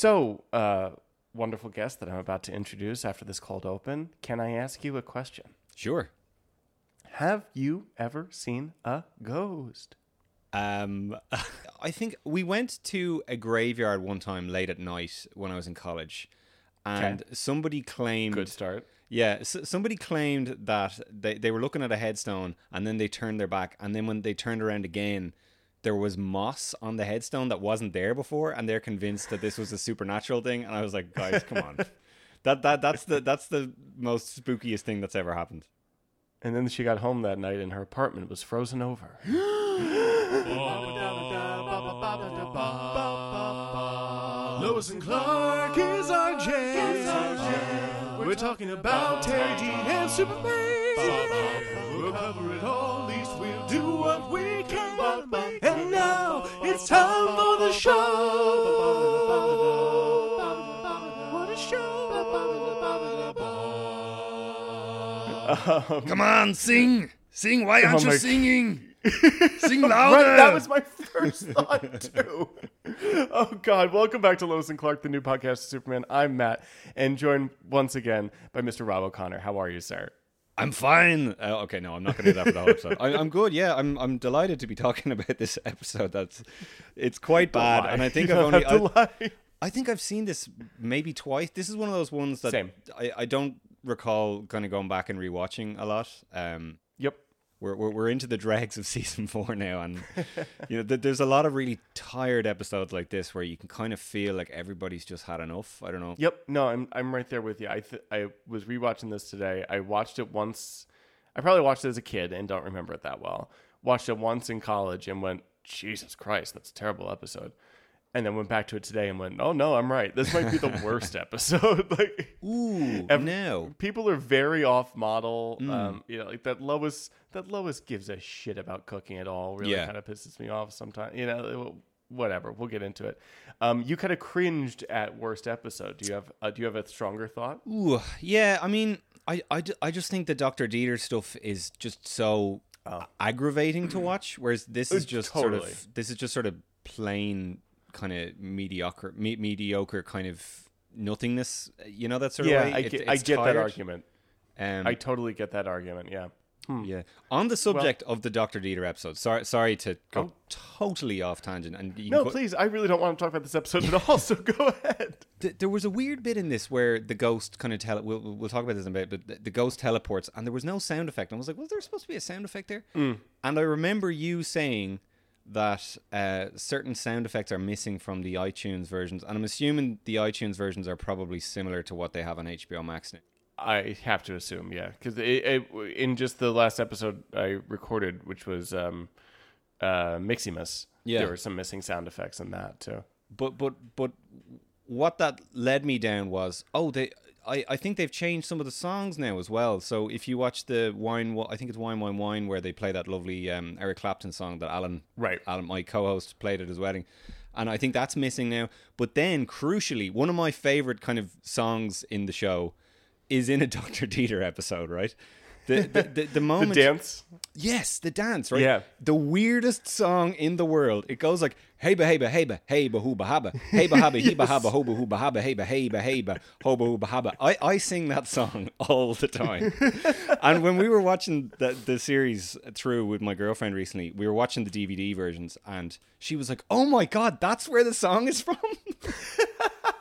So, uh, wonderful guest that I'm about to introduce after this cold open. Can I ask you a question? Sure. Have you ever seen a ghost? Um, I think we went to a graveyard one time late at night when I was in college, and somebody claimed Good start. Yeah, somebody claimed that they, they were looking at a headstone and then they turned their back, and then when they turned around again, there was moss on the headstone that wasn't there before, and they're convinced that this was a supernatural thing. And I was like, guys, come on, that that that's the that's the most spookiest thing that's ever happened. And then she got home that night and her apartment was frozen over. Lois and Clark is our jam. We're talking about Teri Dean and Superman. We'll cover it all, it's time for the show. What a show. Um, Come on, sing, sing. Why aren't Oh you singing? Sing Right, louder. that was my first thought too. Oh God! Welcome back to Lois and Clark, the new podcast of Superman. I'm Matt, and joined once again by Mr. Rob O'Connor. How are you, sir? I'm fine. Uh, okay, no, I'm not going to do that for the whole episode. I, I'm good. Yeah, I'm. I'm delighted to be talking about this episode. That's, it's quite bad, and I think I've only. I. I think I've seen this maybe twice. This is one of those ones that Same. I, I don't recall kind of going back and rewatching a lot. Um. We're, we're we're into the dregs of season four now, and you know th- there's a lot of really tired episodes like this where you can kind of feel like everybody's just had enough. I don't know. Yep. No, I'm I'm right there with you. I th- I was rewatching this today. I watched it once. I probably watched it as a kid and don't remember it that well. Watched it once in college and went, Jesus Christ, that's a terrible episode. And then went back to it today and went, Oh no, I'm right. This might be the worst episode. like Ooh, no. people are very off model. Mm. Um, you know, like that Lois that Lois gives a shit about cooking at all. Really Yeah. kind of pisses me off sometimes. You know, whatever. We'll get into it. Um, you kind of cringed at worst episode. Do you have uh, do you have a stronger thought? Ooh, yeah. I mean, I, I, I just think the Doctor Dieter stuff is just so aggravating to watch. Whereas this is Uh, just sort of this is just sort of plain kind of mediocre, me- mediocre kind of nothingness. You know that sort yeah, of way. I It- get, I get that argument. Um, I totally get that argument. Yeah. yeah. On the subject of the Doctor Dieter episode, sorry, sorry to go Oh. totally off tangent. And you No, cut- please. I really don't want to talk about this episode at all. So go ahead. Th- there was a weird bit in this where the ghost kind of tell. We'll, we'll talk about this in a bit, but the, the ghost teleports, and there was no sound effect. And I was like, was there supposed to be a sound effect there? Mm. And I remember you saying that uh, certain sound effects are missing from the iTunes versions, and I'm assuming the iTunes versions are probably similar to what they have on HBO Max now. I have to assume, yeah, because in just the last episode I recorded, which was um, uh, Mxymas, Yeah. there were some missing sound effects in that too. But but but what that led me down was oh they. I, I think they've changed some of the songs now as well. So if you watch the wine, I think it's wine, wine, wine, where they play that lovely um, Eric Clapton song that Alan, Right. Alan, my co-host, played at his wedding, and I think that's missing now. But then, crucially, one of my favorite kind of songs in the show is in a Doctor Dieter episode. Right, the the, the, the The moment dance, Yes, the dance, right? Yeah. The weirdest song in the world. It goes like hey ba hey ba hey ba hey ba haba hey ba haba he ba haba ho ba hoo haba hey ba hey ba hey ba ho ba hoo haba. I, I sing that song all the time. and when we were watching the the series through with my girlfriend recently, we were watching the DVD versions and she was like, "Oh my god, that's where the song is from."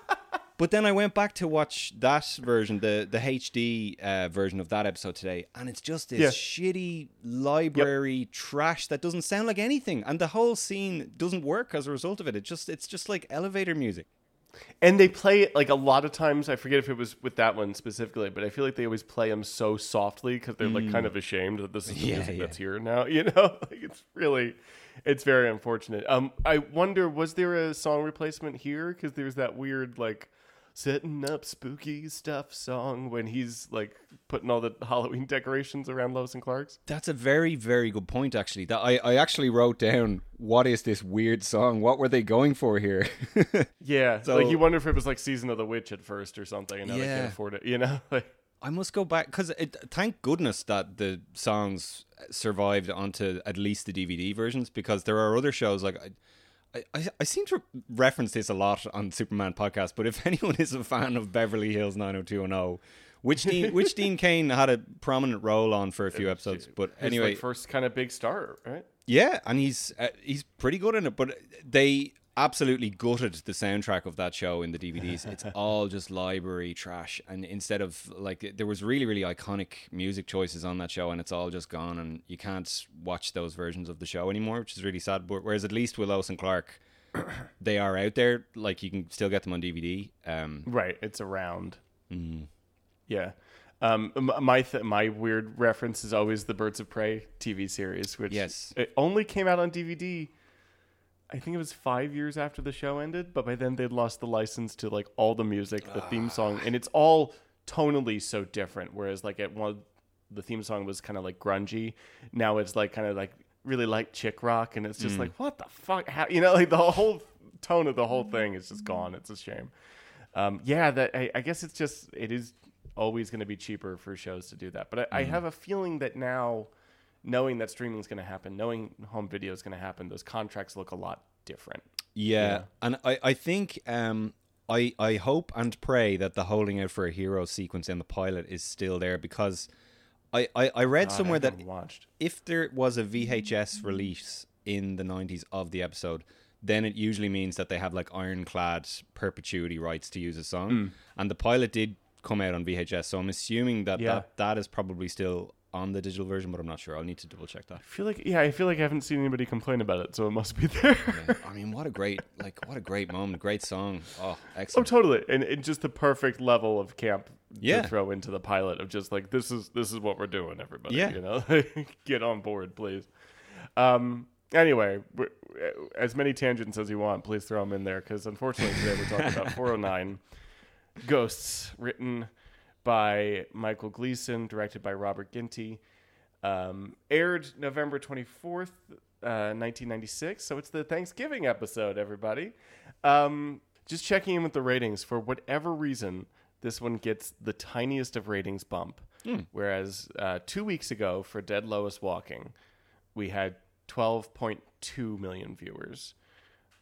But then I went back to watch that version, the the HD uh, version of that episode today, and it's just this Yeah. shitty library trash that doesn't sound like anything, and the whole scene doesn't work as a result of it. It just it's just like elevator music. and they play it like a lot of times. I forget if it was with that one specifically, but I feel like they always play them so softly because they're like kind of ashamed that this is the Yeah, music yeah. that's here now. You know, like it's really, it's very unfortunate. Um, I wonder, was there a song replacement here? Because there's that weird like setting up spooky stuff song when he's like putting all the Halloween decorations around Lois and Clark's. That's a very very good point actually. That I I actually wrote down what is this weird song? What were they going for here? Yeah, So- like you wonder if it was like Season of the Witch at first or something, and now they Yeah. can't afford it. You know, I must go back because thank goodness that the songs survived onto at least the DVD versions because there are other shows like I, I, seem to reference this a lot on Superman podcast, but if anyone is a fan of Beverly Hills 90210, which Dean, which Dean Cain had a prominent role on for a few episodes, but anyway, like, first kind of big star, right? yeah, and he's uh, he's pretty good in it. But they absolutely gutted the soundtrack of that show in the DVDs. It's all just library trash, and instead of like there was really really iconic music choices on that show, and it's all just gone, and you can't watch those versions of the show anymore, which is really sad. But whereas at least with Lois and Clark, they are out there. Like you can still get them on DVD. Um, Right. It's around. Mm. Yeah. Um, my th- my weird reference is always the Birds of Prey TV series, which Yes. it only came out on DVD. I think it was five years after the show ended, but by then they'd lost the license to like all the music, the theme ah. song, and it's all tonally so different. Whereas like at one, the theme song was kind of like grungy. Now it's like kind of like really like chick rock, and it's just mm. like what the fuck, How, you know, like the whole tone of the whole mm-hmm. thing is just gone. It's a shame. Um, yeah, that I, I guess it's just it is always going to be cheaper for shows to do that. But I, I mm-hmm. have a feeling that now, knowing that streaming is going to happen, knowing home video is going to happen, those contracts look a lot different. Yeah, Yeah. and I, I think um, I I hope and pray that the holding out for a hero sequence in the pilot is still there because I I, I read God, I somewhere that watched. if there was a VHS release in the 90s of the episode, then it usually means that they have like ironclad perpetuity rights to use a song. Hmm. And the pilot did come out on VHS, so I'm assuming that Yeah. that, that is probably still on the digital version, but I'm not sure. I'll need to double check that. I feel like yeah, I feel like I haven't seen anybody complain about it, so it must be there. Yeah. I mean, what a great like what a great moment, great song. Oh, excellent. oh, totally, and, and just the perfect level of camp Yeah. to throw into the pilot of just like this is this is what we're doing, everybody. Yeah. you know, get on board, please. Um. Anyway, we're- as many tangents as you want, please throw them in there because unfortunately today we're talking about 409 Ghosts, written by Michael Gleason, directed by Robert Ginty, um, aired November 24th, uh, 1996. So it's the Thanksgiving episode, everybody. Um, just checking in with the ratings. For whatever reason, this one gets the tiniest of ratings bump. Whereas uh, two weeks ago, for Dead Lois Walking, we had 12.2 million viewers.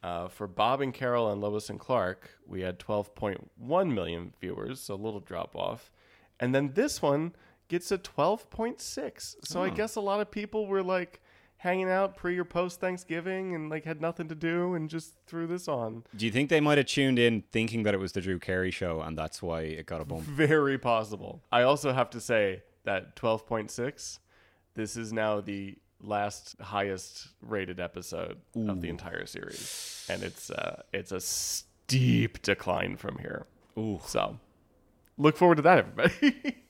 Uh, for Bob and Carol and Lois and Clark, we had 12.1 million viewers, so a little drop off. And then this one gets a 12.6. So I guess a lot of people were like hanging out pre or post Thanksgiving and like had nothing to do and just threw this on. Do you think they might have tuned in thinking that it was the Drew Carey show and that's why it got a bump? Very possible. I also have to say that 12.6, this is now the last highest rated episode of the entire series. And it's uh it's a steep decline from here. Ooh. So look forward to that, everybody.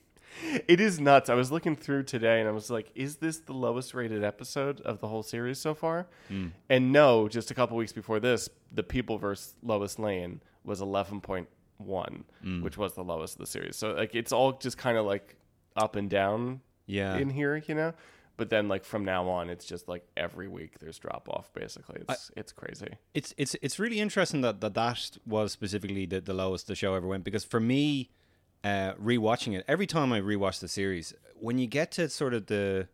it is nuts. I was looking through today and I was like, is this the lowest rated episode of the whole series so far? Hmm. And no, just a couple weeks before this, the People vs. Lois Lane was 11.1, hmm. which was the lowest of the series. So like it's all just kind of like up and down Yeah. in here, you know? But then like from now on, it's just like every week there's drop off basically. It's it's crazy. It's it's it's really interesting that that, that was specifically the, the lowest the show ever went because for me, uh, rewatching it every time I rewatch the series, when you get to sort of the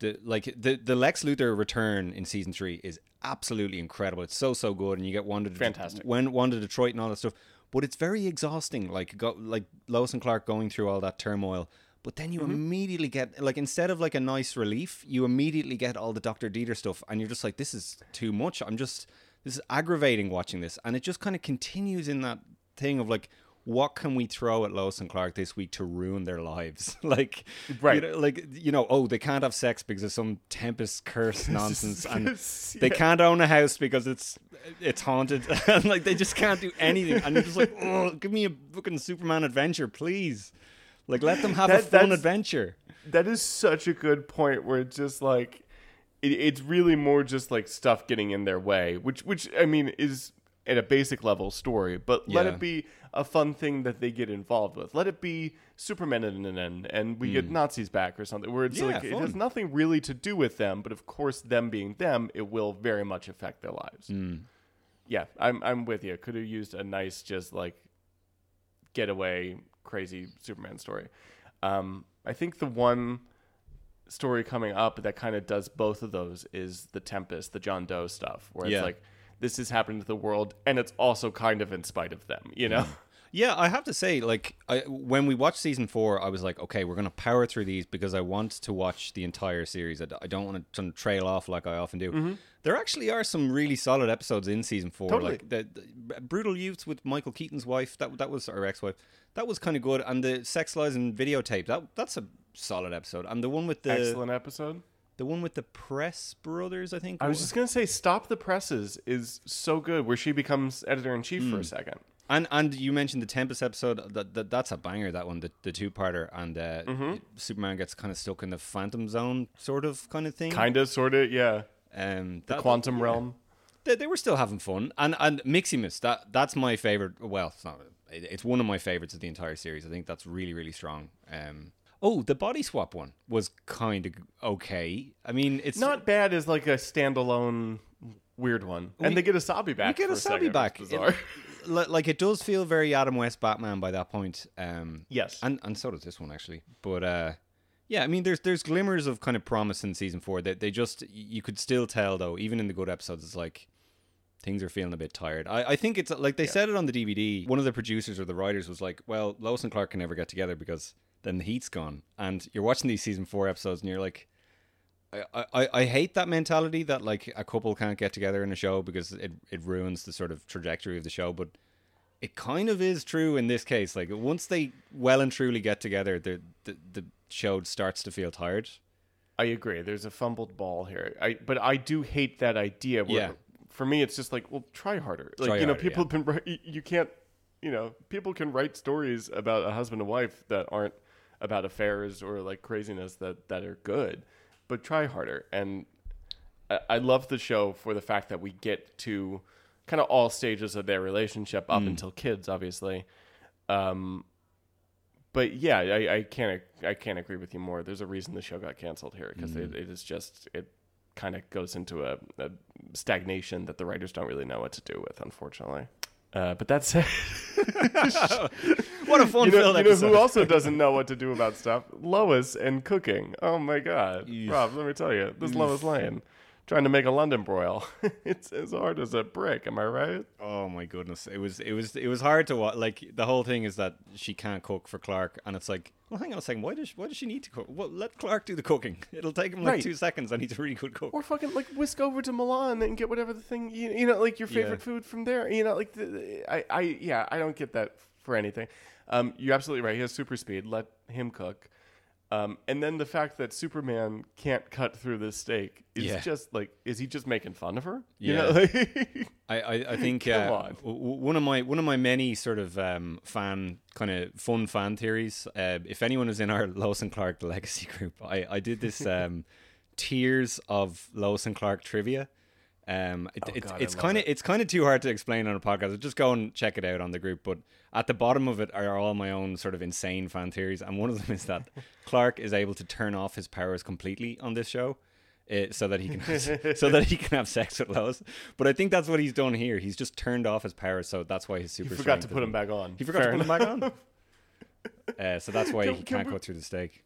the like the the Lex Luthor return in season three is absolutely incredible. It's so so good, and you get Wanda Fantastic. when Wanda Detroit and all that stuff. But it's very exhausting. Like go like Lois and Clark going through all that turmoil. But then you immediately get like instead of like a nice relief, you immediately get all the Doctor Dieter stuff, and you're just like, this is too much. I'm just this is aggravating watching this, and it just kind of continues in that thing of like, what can we throw at Lois and Clark this week to ruin their lives? like, Right. You know, like you know, oh, they can't have sex because of some Tempus curse nonsense, and Yes, they can't own a house because it's it's haunted, and like they just can't do anything, and you're just like, oh, give me a fucking Superman adventure, please. Like, let them have a fun adventure. That is such a good point where it's just like it, it's really more just like stuff getting in their way, which which I mean is at a basic level story, but let Yeah. it be a fun thing that they get involved with. Let it be Superman in an end and we get Nazis back or something where it's Hmm. Yeah, like it has nothing really to do with them, but of course them being them, it will very much affect their lives. Hmm. Yeah, I'm I'm with you. Could have used a nice just like getaway crazy Superman story. Um, I think the one story coming up that kind of does both of those is the Tempus, the John Doe stuff, where Yeah. it's like this is happening to the world, and it's also kind of in spite of them. You know. Yeah, I have to say, like, I, when we watched season four, I was like, okay, we're going to power through these because I want to watch the entire series. I don't want to trail off like I often do. Mm-hmm. There actually are some really solid episodes in season four. Totally. Like the, the Brutal Youths with Michael Keaton's wife, that that was our ex-wife. That was kind of good. And the Sex Lies and Videotape, that that's a solid episode. And the one with the Excellent episode. The one with the Press Brothers, I think. I was just gonna say, "Stop the Presses" is so good, where she becomes editor in chief Hmm. for a second. And and you mentioned the Tempus episode. That, that that's a banger. That one, the, the two parter, and uh, Mm-hmm. Superman gets kind of stuck in the Phantom Zone, sort of kind of thing. Kind of, sort of, yeah. um, that, Quantum yeah. realm. They, they were still having fun, and and Mxymas. That that's my favorite. Well, it's not. It's one of my favorites of the entire series. I think that's really really strong. Um, oh, the body swap one was kind of okay. I mean, it's Not bad as like a standalone weird one, and We- they get a Sabi back. We get for a second, Sabi back. Bizarre. It- like it does feel very Adam West Batman by that point. Um, Yes. and and so does this one actually. But uh, yeah, I mean, there's there's glimmers of kind of promise in season four. That they just you could still tell though, even in the good episodes, it's like things are feeling a bit tired. I, I think it's like they said it on the DVD. One of the producers or the writers was like, "Well, Lois and Clark can never get together because then the heat's gone." And you're watching these season four episodes, and you're like. I, I, I hate that mentality that like a couple can't get together in a show because it, it ruins the sort of trajectory of the show but it kind of is true in this case like once they well and truly get together the the, the show starts to feel tired I agree. There's a fumbled ball here. I but I do hate that idea. Where Yeah. For me, it's just like, well, try harder. Like Try you know, harder, people have been you can't, you know, people can write stories about a husband and wife that aren't about affairs or like craziness that that are good, but try harder. And I, I love the show for the fact that we get to kind of all stages of their relationship Mm. up until kids, obviously. Um, but yeah, I, I can't I can't agree with you more. There's a reason the show got canceled here because it, it is just it kind of goes into a, a stagnation that the writers don't really know what to do with, unfortunately. Uh, but that's it. what a fun you know, you know who also doesn't know what to do about stuff? Lois and cooking. Oh my god, Rob, let me tell you, this Lois Lane trying to make a London broil. it's as hard as a brick. Am I right? oh my goodness it was it was it was hard to watch like the whole thing is that she can't cook for clark and it's like well hang on a second why does she, why does she need to cook well let clark do the cooking it'll take him like Right. two seconds and he's a really good cook Or fucking like whisk over to Milan and get whatever the thing you, you know, like your favorite Yeah. food from there. You know, like the, the- I, I, yeah, I don't get that for anything. Um, you're absolutely right. He has super speed. Let him cook. Um, and then the fact that Superman can't cut through this steak is Yeah. just like, is he just making fun of her? Yeah. You know, like- I, I, I think uh, on. w- w- one of my one of my many sort of um, fan kind of fun fan theories. Uh, if anyone is in our Lois and Clark the Legacy group, I, I did this um, tiers of Lois and Clark trivia. Um, it, it's Oh, God, it's kind of it. it's kind of too hard to explain on a podcast. Just go and check it out on the group. But at the bottom of it are all my own sort of insane fan theories, and one of them is that Clark is able to turn off his powers completely on this show. uh, so that he can so that he can have sex with Lois, but I think that's what he's done here. He's just turned off his powers, so that's why his super. he forgot to put him back on. He forgot Fair to put him back on. Uh, so that's why Can- he can can't we- go through the steak.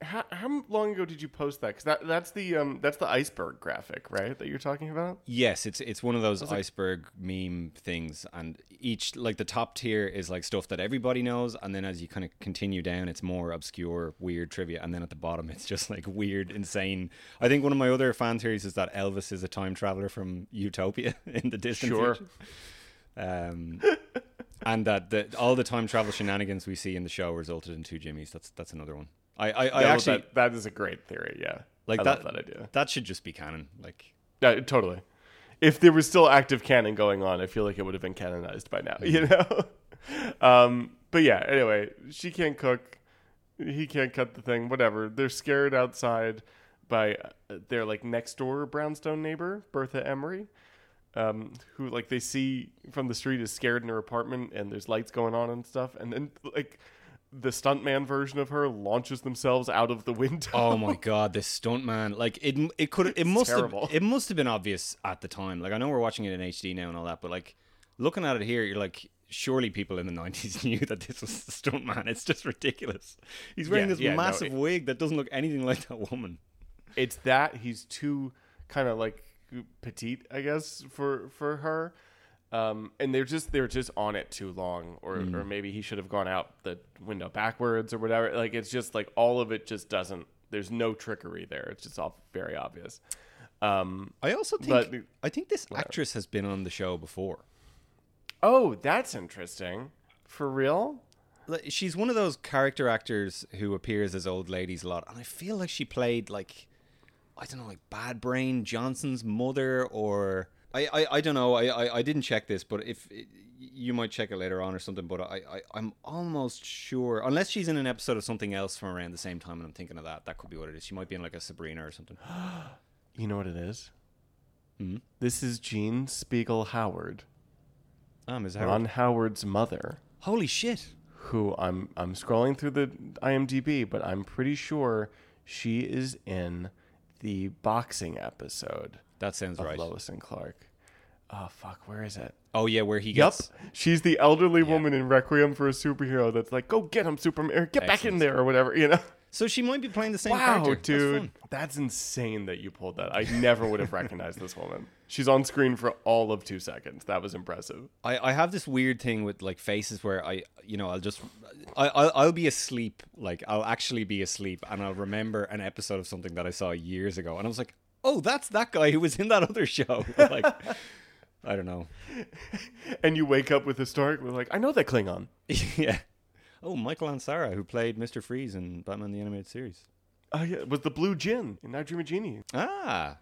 How, how long ago did you post that? Because that, that's the um that's the iceberg graphic, right? That you're talking about. Yes, it's it's one of those iceberg meme things, and each like the top tier is like stuff that everybody knows, and then as you kind of continue down, it's more obscure, weird trivia, and then at the bottom, it's just like weird, insane. I think one of my other fan theories is that Elvis is a time traveler from Utopia in the distant Sure. future. Um, and that the, all the time travel shenanigans we see in the show resulted in two Jimmys. That's that's another one. I I, I actually that, that is a great theory. Yeah, like I that. love that idea. That should just be canon. Like Yeah, totally. If there was still active canon going on, I feel like it would have been canonized by now. You know. um, but yeah. Anyway, she can't cook. He can't cut the thing. Whatever. They're scared outside by uh, their like next door brownstone neighbor, Bertha Emery. Um, who like they see from the street is scared in her apartment and there's lights going on and stuff and then like the stuntman version of her launches themselves out of the window. Oh my god, this stuntman! Like it, it could, it must terrible. have, it must have been obvious at the time. Like I know we're watching it in HD now and all that, but like looking at it here, you're like, surely people in the '90s knew that this was the stuntman. It's just ridiculous. He's wearing Yeah, this yeah, no, massive it- wig that doesn't look anything like that woman. it's that he's too kind of like petite, I guess, for for her. Um, and they're just they're just on it too long, or or maybe he should have gone out the window backwards or whatever. Like it's just like all of it just doesn't. There's no trickery there. It's just all very obvious. Um, I also think But- I think this actress has been on the show before. oh, that's interesting. For real? She's one of those character actors who appears as old ladies a lot, and I feel like she played like I don't know, like Bad Brain Johnson's mother, or I I, I don't know. I, I I didn't check this, but if you might check it later on or something. But I, I I'm almost sure, unless she's in an episode of something else from around the same time, and I'm thinking of that. That could be what it is. She might be in like a Sabrina or something. You know what it is? Hmm? This is Jean Speegle Howard, Ah, Ms. Ron Howard's mother. Holy shit! who I'm I'm scrolling through the IMDb, but I'm pretty sure she is in the boxing episode That sounds right. Lois and Clark. Oh fuck, where is it? Oh yeah, where he gets. Yep, she's the elderly woman in Requiem for a Superhero that's like, "Go get him, Superman! Get back in there, or whatever." You know? So she might be playing the same Wow, character. That's dude, fun. that's, insane that you pulled that. I never would have recognized this woman. She's on screen for all of two seconds. That was impressive. I, I have this weird thing with like faces where I you know I'll just I I'll, I'll be asleep like I'll actually be asleep and I'll remember an episode of something that I saw years ago and I was like oh that's that guy who was in that other show like I don't know And you wake up with historic, with like, I know that Klingon. yeah oh Michael Ansara who played Mister Freeze in Batman the Animated Series Oh yeah, it was the Blue Djinn in I Dream of Jeannie. ah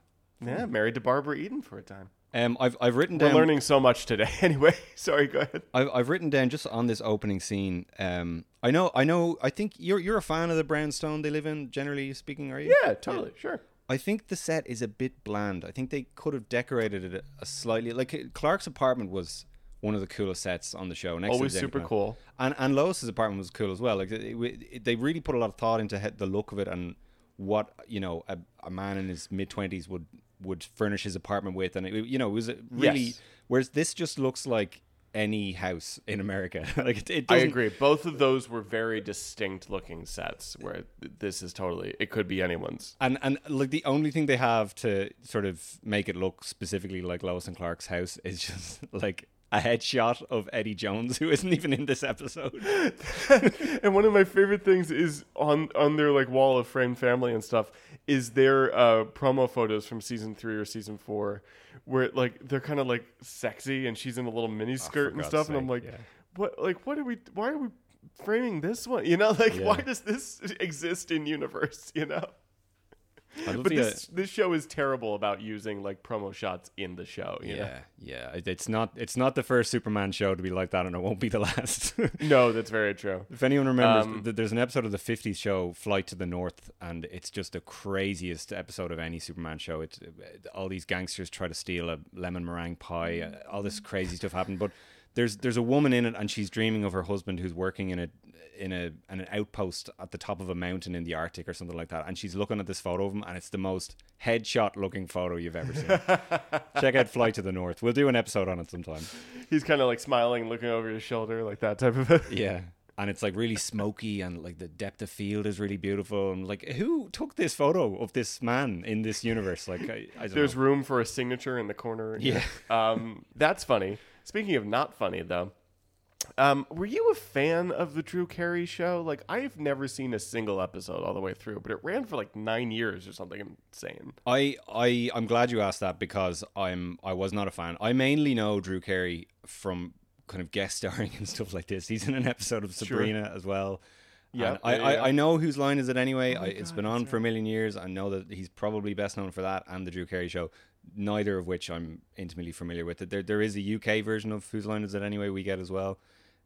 Yeah, married to Barbara Eden for a time. um I've I've written We're down learning so much today. Anyway, sorry, go ahead. I've, I've written down just on this opening scene. Um, I know, I know. I think you're you're a fan of the brownstone they live in. Generally speaking, are you? Yeah, totally, sure. I think the set is a bit bland. I think they could have decorated it a slightly like uh, Clark's apartment was one of the coolest sets on the show. Next Always super cool. And and Lois's apartment was cool as well. Like it, it- they really put a lot of thought into he- the look of it and what you know a, a man in his mid twenties would would furnish his apartment with, and it, you know it was a really. Yes. Whereas this just looks like any house in America. like it, it I agree. Both of those were very distinct looking sets. Where this is totally, it could be anyone's. And and like the only thing they have to sort of make it look specifically like Lois and Clark's house is just like a headshot of Eddie Jones, who isn't even in this episode. and one of my favorite things is on on their like wall of framed family and stuff is their uh, promo photos from season three or season four, where like they're kind of like sexy and she's in a little mini skirt and God's stuff, and I'm like, yeah. what like what are we? Why are we framing this one? You know, like why does this exist in universe? You know. But to get- this this show is terrible about using like promo shots in the show. You know? yeah, yeah. It's not it's not the first Superman show to be like that, and it won't be the last. No, that's very true. If anyone remembers, Um, th- there's an episode of the '50s show, Flight to the North, and it's just the craziest episode of any Superman show. It's uh, all these gangsters try to steal a lemon meringue pie. Uh, all this crazy stuff happened, but there's there's a woman in it, and she's dreaming of her husband who's working in a in a in an outpost at the top of a mountain in the Arctic or something like that. And she's looking at this photo of him, and it's the most headshot looking photo you've ever seen. Check out Flight to the North. We'll do an episode on it sometime. He's kind of like smiling, looking over his shoulder, like that type of. Yeah. And it's like really smoky and like the depth of field is really beautiful. And like, who took this photo of this man in this universe? Like, I, I There's know. room for a signature in the corner. Yeah. Um, that's funny. Speaking of not funny, though, um, were you a fan of the Drew Carey show? Like, I've never seen a single episode all the way through, but it ran for like nine years or something insane. I, I, I'm glad you asked that because I'm, I was not a fan. I mainly know Drew Carey from kind of guest starring and stuff like this. He's in an episode of Sabrina as well. Yeah, And I, yeah, I. I know whose line is it anyway. I, it's been on for a million years. I know that he's probably best known for that and the Drew Carey show. Neither of which I'm intimately familiar with. There, there is a UK version of whose line is it anyway we get as well,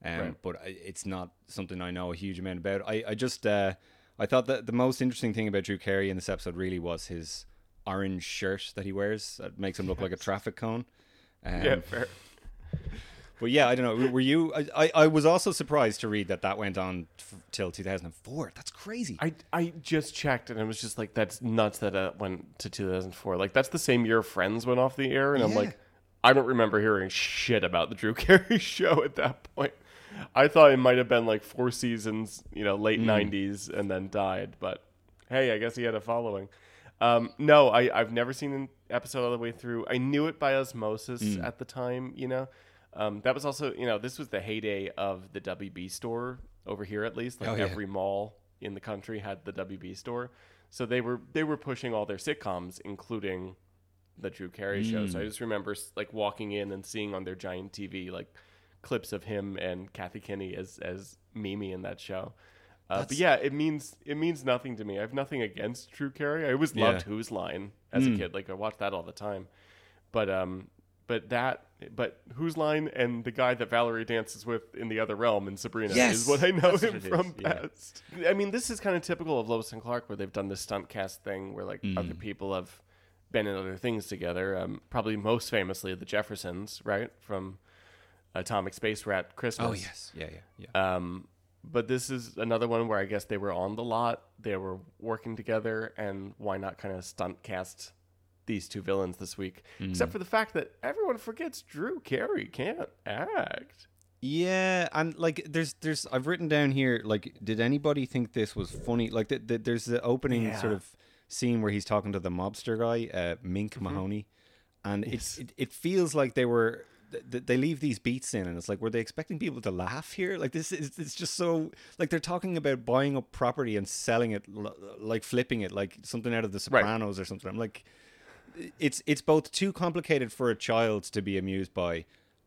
um, Right. but it's not something I know a huge amount about. I, I just uh, I thought that the most interesting thing about Drew Carey in this episode really was his orange shirt that he wears. That makes him look like a traffic cone. Um, yeah, fair. But yeah, I don't know. Were you? I, I, I was also surprised to read that that went on f- till 2004. That's crazy. I, I just checked and it was just like that's nuts that it went to 2004. Like that's the same year Friends went off the air, and I'm Yeah. like, I don't remember hearing shit about the Drew Carey show at that point. I thought it might have been like four seasons, you know, late 90s, and then died. But hey, I guess he had a following. Um, no, I, I've never seen an episode all the way through. I knew it by osmosis Mm. at the time, you know. Um, that was also, you know, this was the heyday of the WB store over here, at least. Like Oh, yeah. every mall in the country had the WB store, so they were they were pushing all their sitcoms, including the Drew Carey show. Mm. So I just remember like walking in and seeing on their giant TV like clips of him and Kathy Kinney as as Mimi in that show. Uh, but yeah, it means it means nothing to me. I have nothing against Drew Carey. I always loved Yeah. Whose Line as a Mm. kid. Like I watched that all the time. But um, but that but Whose Line and the guy that Valerie dances with in the other realm in Sabrina Yes! is what I know That's him from is, yeah. best. I mean, this is kind of typical of Lois and Clark, where they've done this stunt cast thing, where like Mm. other people have been in other things together. Um, probably most famously the Jeffersons, right from Atomic Space Rat Christmas. Oh yes, yeah, yeah, yeah. Um, but this is another one where I guess they were on the lot, they were working together, and why not kind of stunt cast these two villains this week? Mm. Except for the fact that everyone forgets Drew Carey can't act. Yeah, and like there's there's I've written down here like did anybody think this was funny? Like the, the, there's the opening Yeah. sort of scene where he's talking to the mobster guy, uh, Mink Mahoney, and Yes. it, it it feels like they were th- th- they leave these beats in and it's like were they expecting people to laugh here? Like this is it's just so like they're talking about buying up property and selling it like flipping it like something out of the Right. Sopranos or something. I'm like it's it's both too complicated for a child to be amused by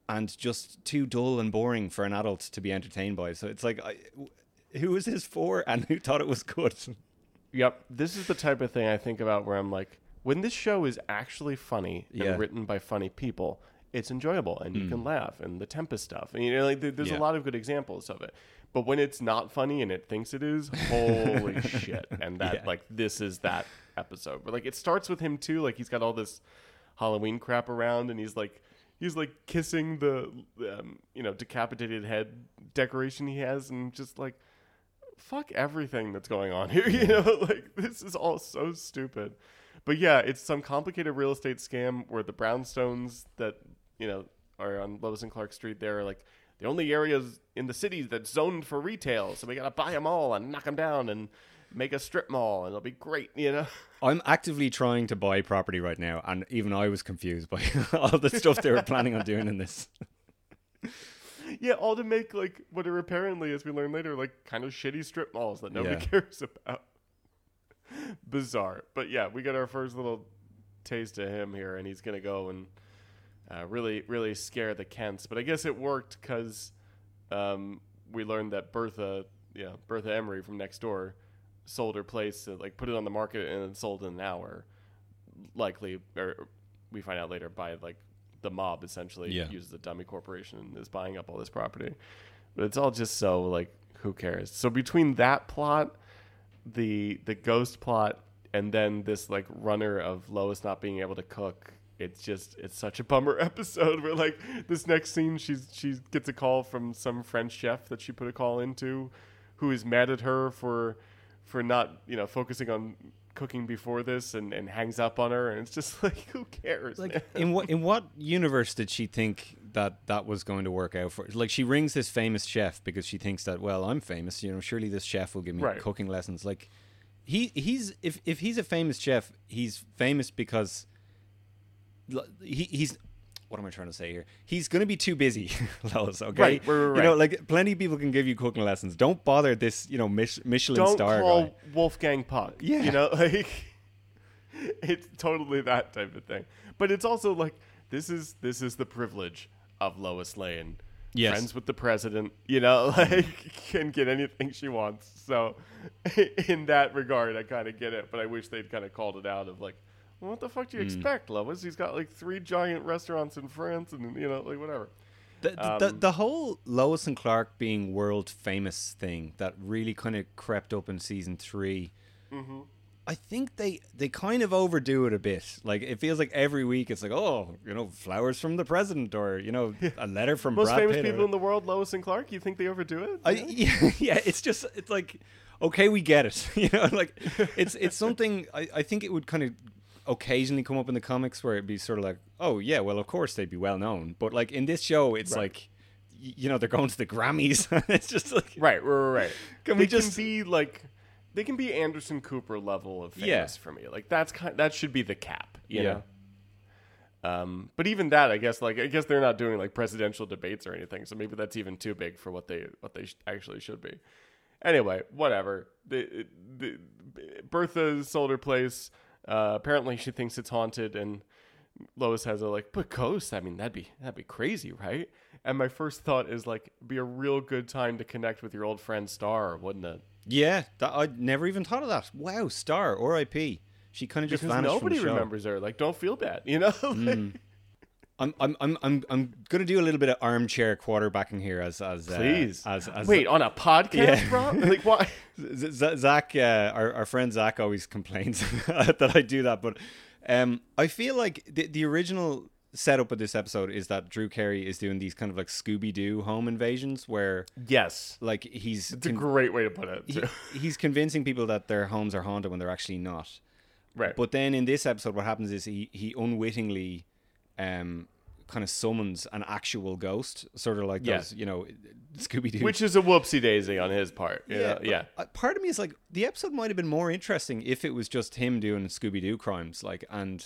and just too dull and boring for an adult to be entertained by. So it's like, I, who was this for, and who thought it was good? Yep, this is the type of thing I think about where I'm like, when this show is actually funny Yeah. and written by funny people, it's enjoyable and you can mm. laugh. And the Tempus stuff, and you know, like there's Yeah. a lot of good examples of it. But when it's not funny and it thinks it is, holy shit! And that Yeah. like this is that episode. But like it starts with him too. Like he's got all this Halloween crap around, and he's like. He's like kissing the, um, you know, decapitated head decoration he has, and just like, fuck everything that's going on here. You know, like this is all so stupid. But yeah, it's some complicated real estate scam where the brownstones that you know are on Lois and Clark Street. There are like the only areas in the city that's zoned for retail, so we gotta buy them all and knock them down and make a strip mall, and it'll be great. You know. I'm actively trying to buy property right now, and even I was confused by all the stuff they were planning on doing in this. Yeah, all to make like what are apparently, as we learn later, like kind of shitty strip malls that nobody Yeah. cares about. Bizarre, but yeah, we got our first little taste of him here, and he's gonna go and uh, really, really scare the Kents. But I guess it worked because um, we learned that Bertha, yeah, Bertha Emery from next door, sold her place, uh, like put it on the market, and it sold in an hour. Likely, or we find out later by like the mob essentially Yeah. uses a dummy corporation and is buying up all this property. But it's all just so like who cares? So between that plot, the the ghost plot, and then this like runner of Lois not being able to cook, it's just it's such a bummer episode where like this next scene she's she gets a call from some French chef that she put a call into who is mad at her for for not, you know, focusing on cooking before this and, and hangs up on her and it's just like who cares? man? Like, in what in what universe did she think that that was going to work out for? Like, she rings this famous chef because she thinks that, well, I'm famous. You know, surely this chef will give me Right. cooking lessons. Like, he he's if if he's a famous chef, he's famous because he, he's. What am I trying to say here? He's going to be too busy, Lois. Okay, Right, right, right, you know, like plenty of people can give you cooking lessons. Don't bother this, you know, Mich- Michelin don't star call guy. Wolfgang Puck. Yeah. you know, like it's totally that type of thing. But it's also like this is this is the privilege of Lois Lane. Yes. Friends with the president, you know, like can get anything she wants. So, in that regard, I kind of get it. But I wish they'd kind of called it out of like, what the fuck do you expect, Lois? He's got like three giant restaurants in France, and you know, like whatever. The, the, Um, the whole Lois and Clark being world famous thing that really kind of crept up in season 3 Mm-hmm. I think they they kind of overdo it a bit. Like it feels like every week it's like, oh, you know, flowers from the president, or you know, a letter from Most Brad famous Pitt or- people in the world, Lois and Clark. You think they overdo it? I, Yeah. yeah, yeah, it's just it's like okay, we get it. You know, like it's it's something I, I think it would kind of occasionally come up in the comics where it'd be sort of like, oh yeah, well of course they'd be well known, but like in this show, it's Right. like you know they're going to the Grammys. it's just like Right, right, right. Can they we just- can be like they can be Anderson Cooper level of famous Yeah. for me. Like that's kind that should be the cap, you Yeah. know. Um, but even that, I guess, like I guess they're not doing like presidential debates or anything, so maybe that's even too big for what they what they sh- actually should be. Anyway, whatever. The, the Bertha sold her place. Uh, apparently, she thinks it's haunted, and Lois has a like, but ghosts. I mean, that'd be that'd be crazy, right? And my first thought is like, be a real good time to connect with your old friend Star, wouldn't it? Yeah, that, I'd never even thought of that. Wow, Star, R.I.P. She kind of just Because vanished nobody from the show. remembers her. Like, don't feel bad, you know. Like, I'm, I'm, I'm, I'm, I'm gonna do a little bit of armchair quarterbacking here, as, as, uh, Please. as, as Wait, on a podcast, Yeah. Rob? Like, why? Z- Z- Zach, uh, our, our friend Zach always complains that I do that, but um, I feel like the, the original setup of this episode is that Drew Carey is doing these kind of like Scooby Doo home invasions where Yes. like he's It's a great way to put it. he- he's convincing people that their homes are haunted when they're actually not. right. But then in this episode, what happens is he he unwittingly um kind of summons an actual ghost, sort of like Yeah. those you know Scooby Doo. Which is a whoopsie daisy on his part. yeah, know? Yeah. uh, part of me is like the episode might have been more interesting if it was just him doing Scooby Doo crimes, like and.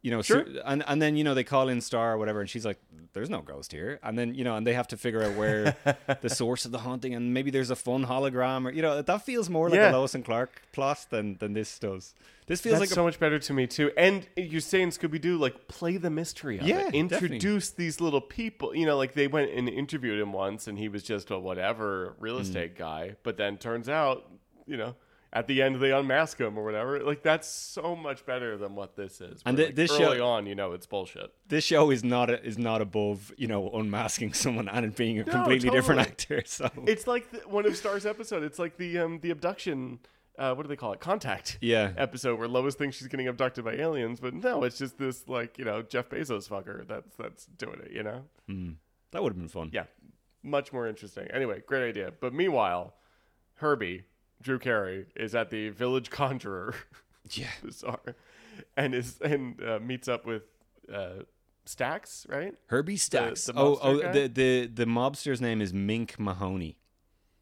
You know, Sure. so, and and then you know they call in Star or whatever, and she's like, "There's no ghost here." And then you know, and they have to figure out where the source of the haunting, and maybe there's a fun hologram, or you know, that feels more like Yeah. a Lois and Clark plot than than this does. This feels That's like so much better to me too. And you're saying Scooby Doo, like play the mystery of Yeah, it. Introduce these little people. You know, like they went and interviewed him once, and he was just a whatever Mm. real estate guy. But then turns out, you know, at the end they unmask him or whatever. Like that's so much better than what this is. And thi- like, this show- early on, you know, it's bullshit. this show is not a, is not above you know unmasking someone and it being a completely different actor. So It's like the, one of Star's episode. It's like the um the abduction. Uh, what do they call it? Contact. Yeah. Episode where Lois thinks she's getting abducted by aliens, but no, it's just this like you know Jeff Bezos fucker that's that's doing it. You know. that would have been fun. Yeah, much more interesting. Anyway, great idea. But meanwhile, Herbie, Drew Carey, is at the Village Conjurer. Yeah. Bizarre, and is and uh, meets up with uh, Stacks, right? Herbie Stacks. the oh, oh, guy? the, the the mobster's name is Mink Mahoney.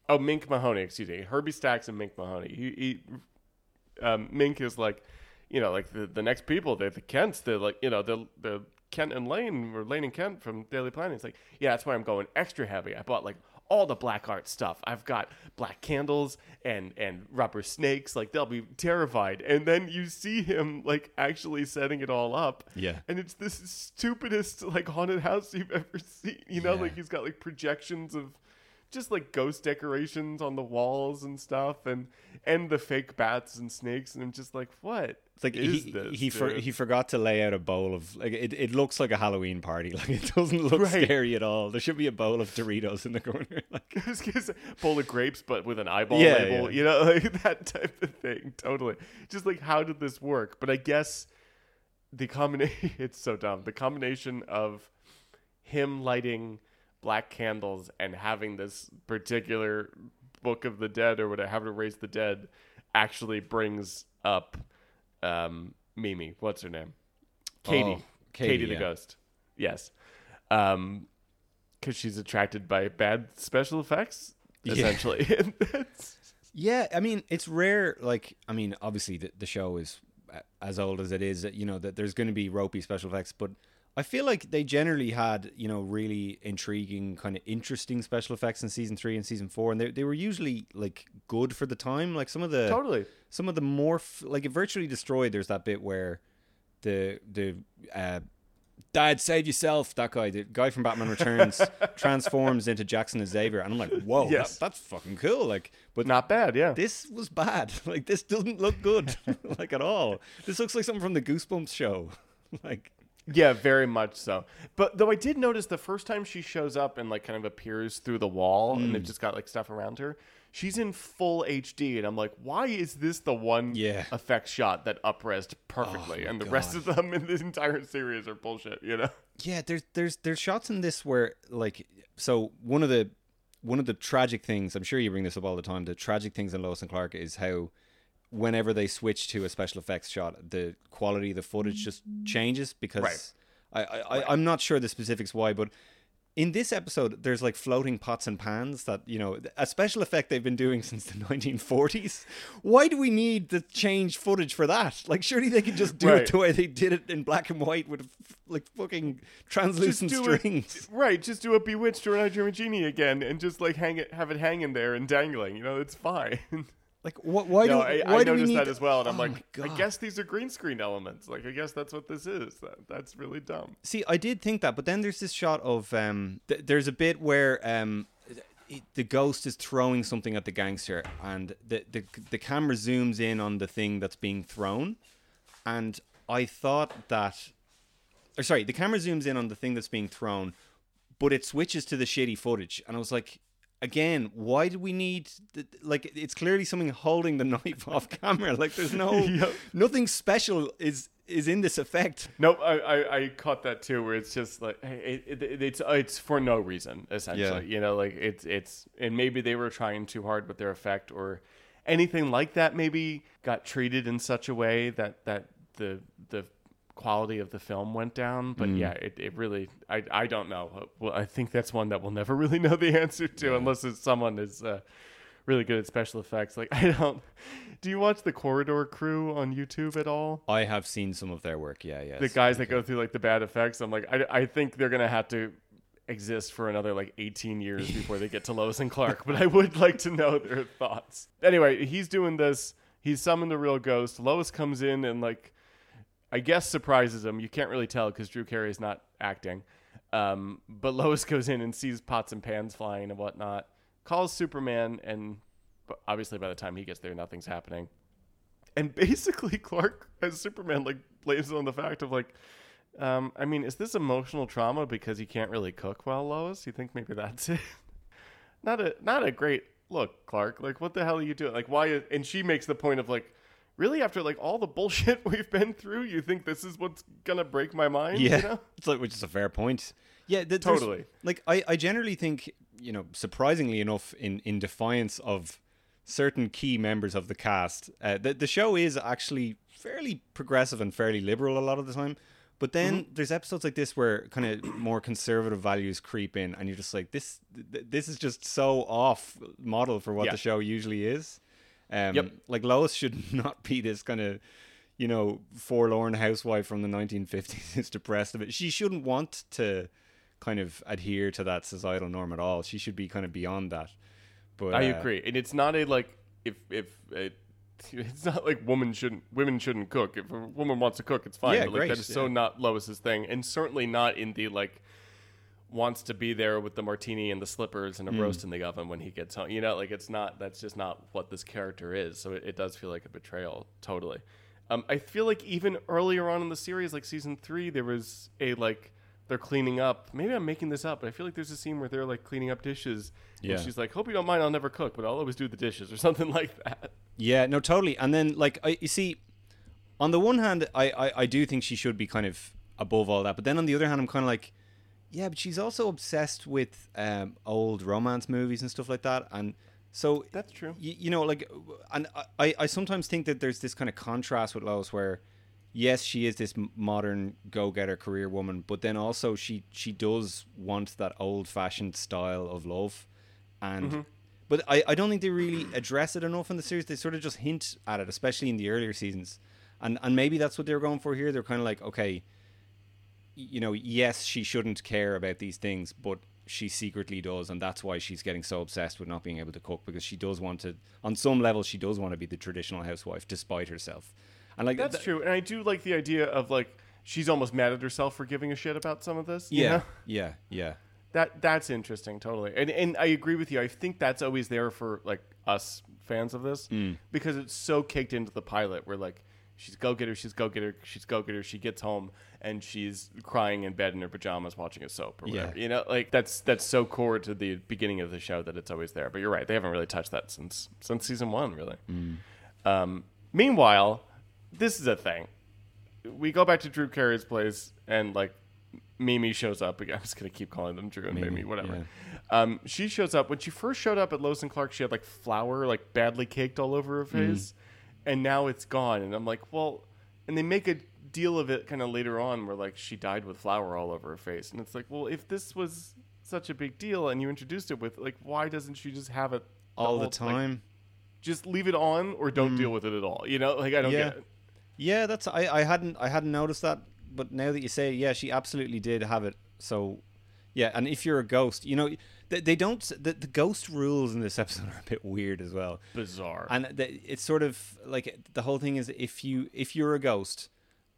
Oh, Mink Mahoney, excuse me. Herbie Stacks and Mink Mahoney. He, he um, Mink is like, you know, like the, the next people. They're the Kents. They're like, you know, the the Kent and Lane or Lane and Kent from Daily Planet. It's like, yeah, that's why I'm going extra heavy. I bought like all the black art stuff. I've got black candles and and rubber snakes. Like they'll be terrified. And then you see him like actually setting it all up. Yeah. And it's this stupidest like haunted house you've ever seen. You know, Yeah. like he's got like projections of just like ghost decorations on the walls and stuff and and the fake bats and snakes and I'm just like what It's like is he this, he for, he forgot to lay out a bowl of like it, it looks like a Halloween party. Like it doesn't look Right. scary at all. There should be a bowl of Doritos in the corner. Like bowl of grapes but with an eyeball Yeah, label yeah. you know like that type of thing totally just like how did this work but I guess the combination it's so dumb the combination of him lighting black candles and having this particular book of the dead or whatever how to raise the dead actually brings up um mimi what's her name katie Oh, Katie, the yeah. ghost yes um because she's attracted by bad special effects Yeah. essentially that's- Yeah, I mean, it's rare. Like, I mean, obviously the, the show is as old as it is. You know that there's going to be ropey special effects, but I feel like they generally had you know really intriguing, kind of interesting special effects in season three and season four, and they they were usually like good for the time. Like some of the totally some of the morph like it virtually destroyed. There's that bit where the the uh, Dad, save yourself. That guy, the guy from Batman Returns, transforms into Jackson Xavier, and I'm like, whoa, Yes. that, that's fucking cool. Like, but not bad yeah this was bad. Like, this doesn't look good, like at all. This looks like something from the Goosebumps show. like, Yeah, very much so. But though I did notice the first time she shows up and like kind of appears through the wall and Mm. they've just got like stuff around her, she's in full HD and I'm like, why is this the one Yeah. effect shot that upresed perfectly Oh, and the God. rest of them in this entire series are bullshit, you know? yeah, there's there's there's shots in this where like, so one of the one of the tragic things. I'm sure you bring this up all the time. The tragic things in Lois and Clark is how whenever they switch to a special effects shot, the quality of the footage just changes because Right. I, I, I I'm not sure the specifics why, but in this episode, there's like floating pots and pans that you know a special effect they've been doing since the 1940s. Why do we need the change footage for that? Like, surely they could just do Right. it the way they did it in black and white with like fucking translucent it- strings. right, just do a Bewitched or an I Dream of Jeannie again, and just like hang it, have it hanging there and dangling. You know, it's fine. Like, what? Why no, do? I, why I do we noticed need that as well, and I'm Oh like, I guess these are green screen elements. Like, I guess that's what this is. That, that's really dumb. See, I did think that, but then there's this shot of um, th- there's a bit where um, the ghost is throwing something at the gangster, and the, the the camera zooms in on the thing that's being thrown, and I thought that, or sorry, the camera zooms in on the thing that's being thrown, but it switches to the shitty footage, and I was like. Again, why do we need the, like it's clearly something holding the knife off camera. Like there's no Yep. nothing special is is in this effect. Nope, I, I, I caught that too, where it's just like hey, it, it, it's uh, it's for no reason essentially. Yeah. You know, like it's it's and maybe they were trying too hard with their effect or anything like that. Maybe got treated in such a way that that the the quality of the film went down. But Mm. yeah, it, it really I I don't know. Well, I think that's one that we'll never really know the answer to unless it's someone is. Uh, Really good at special effects. Like I don't. Do you watch the Corridor Crew on YouTube at all? I have seen some of their work. Yeah, yeah. the guys that go through like the bad effects i'm like i, I think they're gonna have to exist for another like 18 years before they get to lois and clark but i would like to know their thoughts anyway he's doing this he's summoned the real ghost lois comes in and like i guess surprises him. You can't really tell because drew carey is not acting. Um, but lois goes in and sees pots and pans flying and whatnot calls superman and obviously by the time he gets there nothing's happening. And basically clark as superman like blames on the fact of like um, i mean is this emotional trauma because he can't really cook well lois? You think maybe that's it? Not a not a great look clark. Like what the hell are you doing? Like why and she makes the point of like really after like all the bullshit we've been through you think this is what's gonna break my mind yeah, you know? it's like which is a fair point. Yeah, th- Totally. Like I, I generally think you know, surprisingly enough, in in defiance of certain key members of the cast, uh, the the show is actually fairly progressive and fairly liberal a lot of the time. But then Mm-hmm. there's episodes like this where kind of more conservative values creep in, and you're just like, this th- this is just so off model for what Yeah. the show usually is. Um, Yep. Like Lois should not be this kind of, you know, forlorn housewife from the 1950s who's depressed of it. She shouldn't want to kind of adhere to that societal norm at all. She should be kind of beyond that. But I uh, agree, and it's not a like if if it, it's not like women shouldn't women shouldn't cook. If a woman wants to cook, it's fine. Yeah, but like great, that is so yeah. not Lois's thing, and certainly not in the like wants to be there with the martini and the slippers and a roast in the oven when he gets home. You know, like it's not. That's just not what this character is. So it, it does feel like a betrayal. Totally. Um, I feel like even earlier on in the series, like season three, there was a like they're cleaning up. Maybe I'm making this up, but I feel like there's a scene where they're like cleaning up dishes. Yeah. And she's like, "Hope you don't mind. I'll never cook, but I'll always do the dishes," or something like that. Yeah, no, totally. And then, like, I, you see, on the one hand, I, I, I do think she should be kind of above all that. But then on the other hand, I'm kind of like, yeah, but she's also obsessed with um, old romance movies and stuff like that. And so That's true. You, you know, like, and I, I sometimes think that there's this kind of contrast with Lois where, yes, she is this modern go-getter career woman, but then also she she does want that old-fashioned style of love, and. But I, I don't think they really address it enough in the series. They sort of just hint at it, especially in the earlier seasons. And and maybe that's what they were going for here. They're kind of like, okay, y- you know, yes, she shouldn't care about these things, but she secretly does, and that's why she's getting so obsessed with not being able to cook because she does want to. On some level, she does want to be the traditional housewife, despite herself. And like That's th- true, and I do like the idea of like she's almost mad at herself for giving a shit about some of this. you Yeah, know? yeah, yeah. That that's interesting, totally. And and I agree with you. I think that's always there for like us fans of this Mm. because it's so caked into the pilot where like she's go getter, she's go getter, she's go getter. She gets home and she's crying in bed in her pajamas watching a soap or whatever. Yeah. You know, like that's that's so core to the beginning of the show that it's always there. But you're right; they haven't really touched that since since season one, really. Mm. Um, meanwhile, this is a thing. We go back to Drew Carey's place, and like Mimi shows up again. I'm just gonna keep calling them Drew and Mimi, Mimi, whatever. Um, she shows up when she first showed up at Lois and Clark. She had like flour like badly caked all over her Mm-hmm. face, and now it's gone. And I'm like, well, and they make a deal of it kind of later on, where like she died with flour all over her face, and it's like, well, if this was such a big deal, and you introduced it with like, why doesn't she just have it all the whole- like, time. just leave it on or don't mm. deal with it at all. You know, like I don't Yeah. get it. Yeah, that's I, I hadn't I hadn't noticed that, but now that you say, it, yeah, she absolutely did have it. So, yeah, and if you're a ghost, you know, they, they don't the, the ghost rules in this episode are a bit weird as well. Bizarre. And the, it's sort of like the whole thing is if you if you're a ghost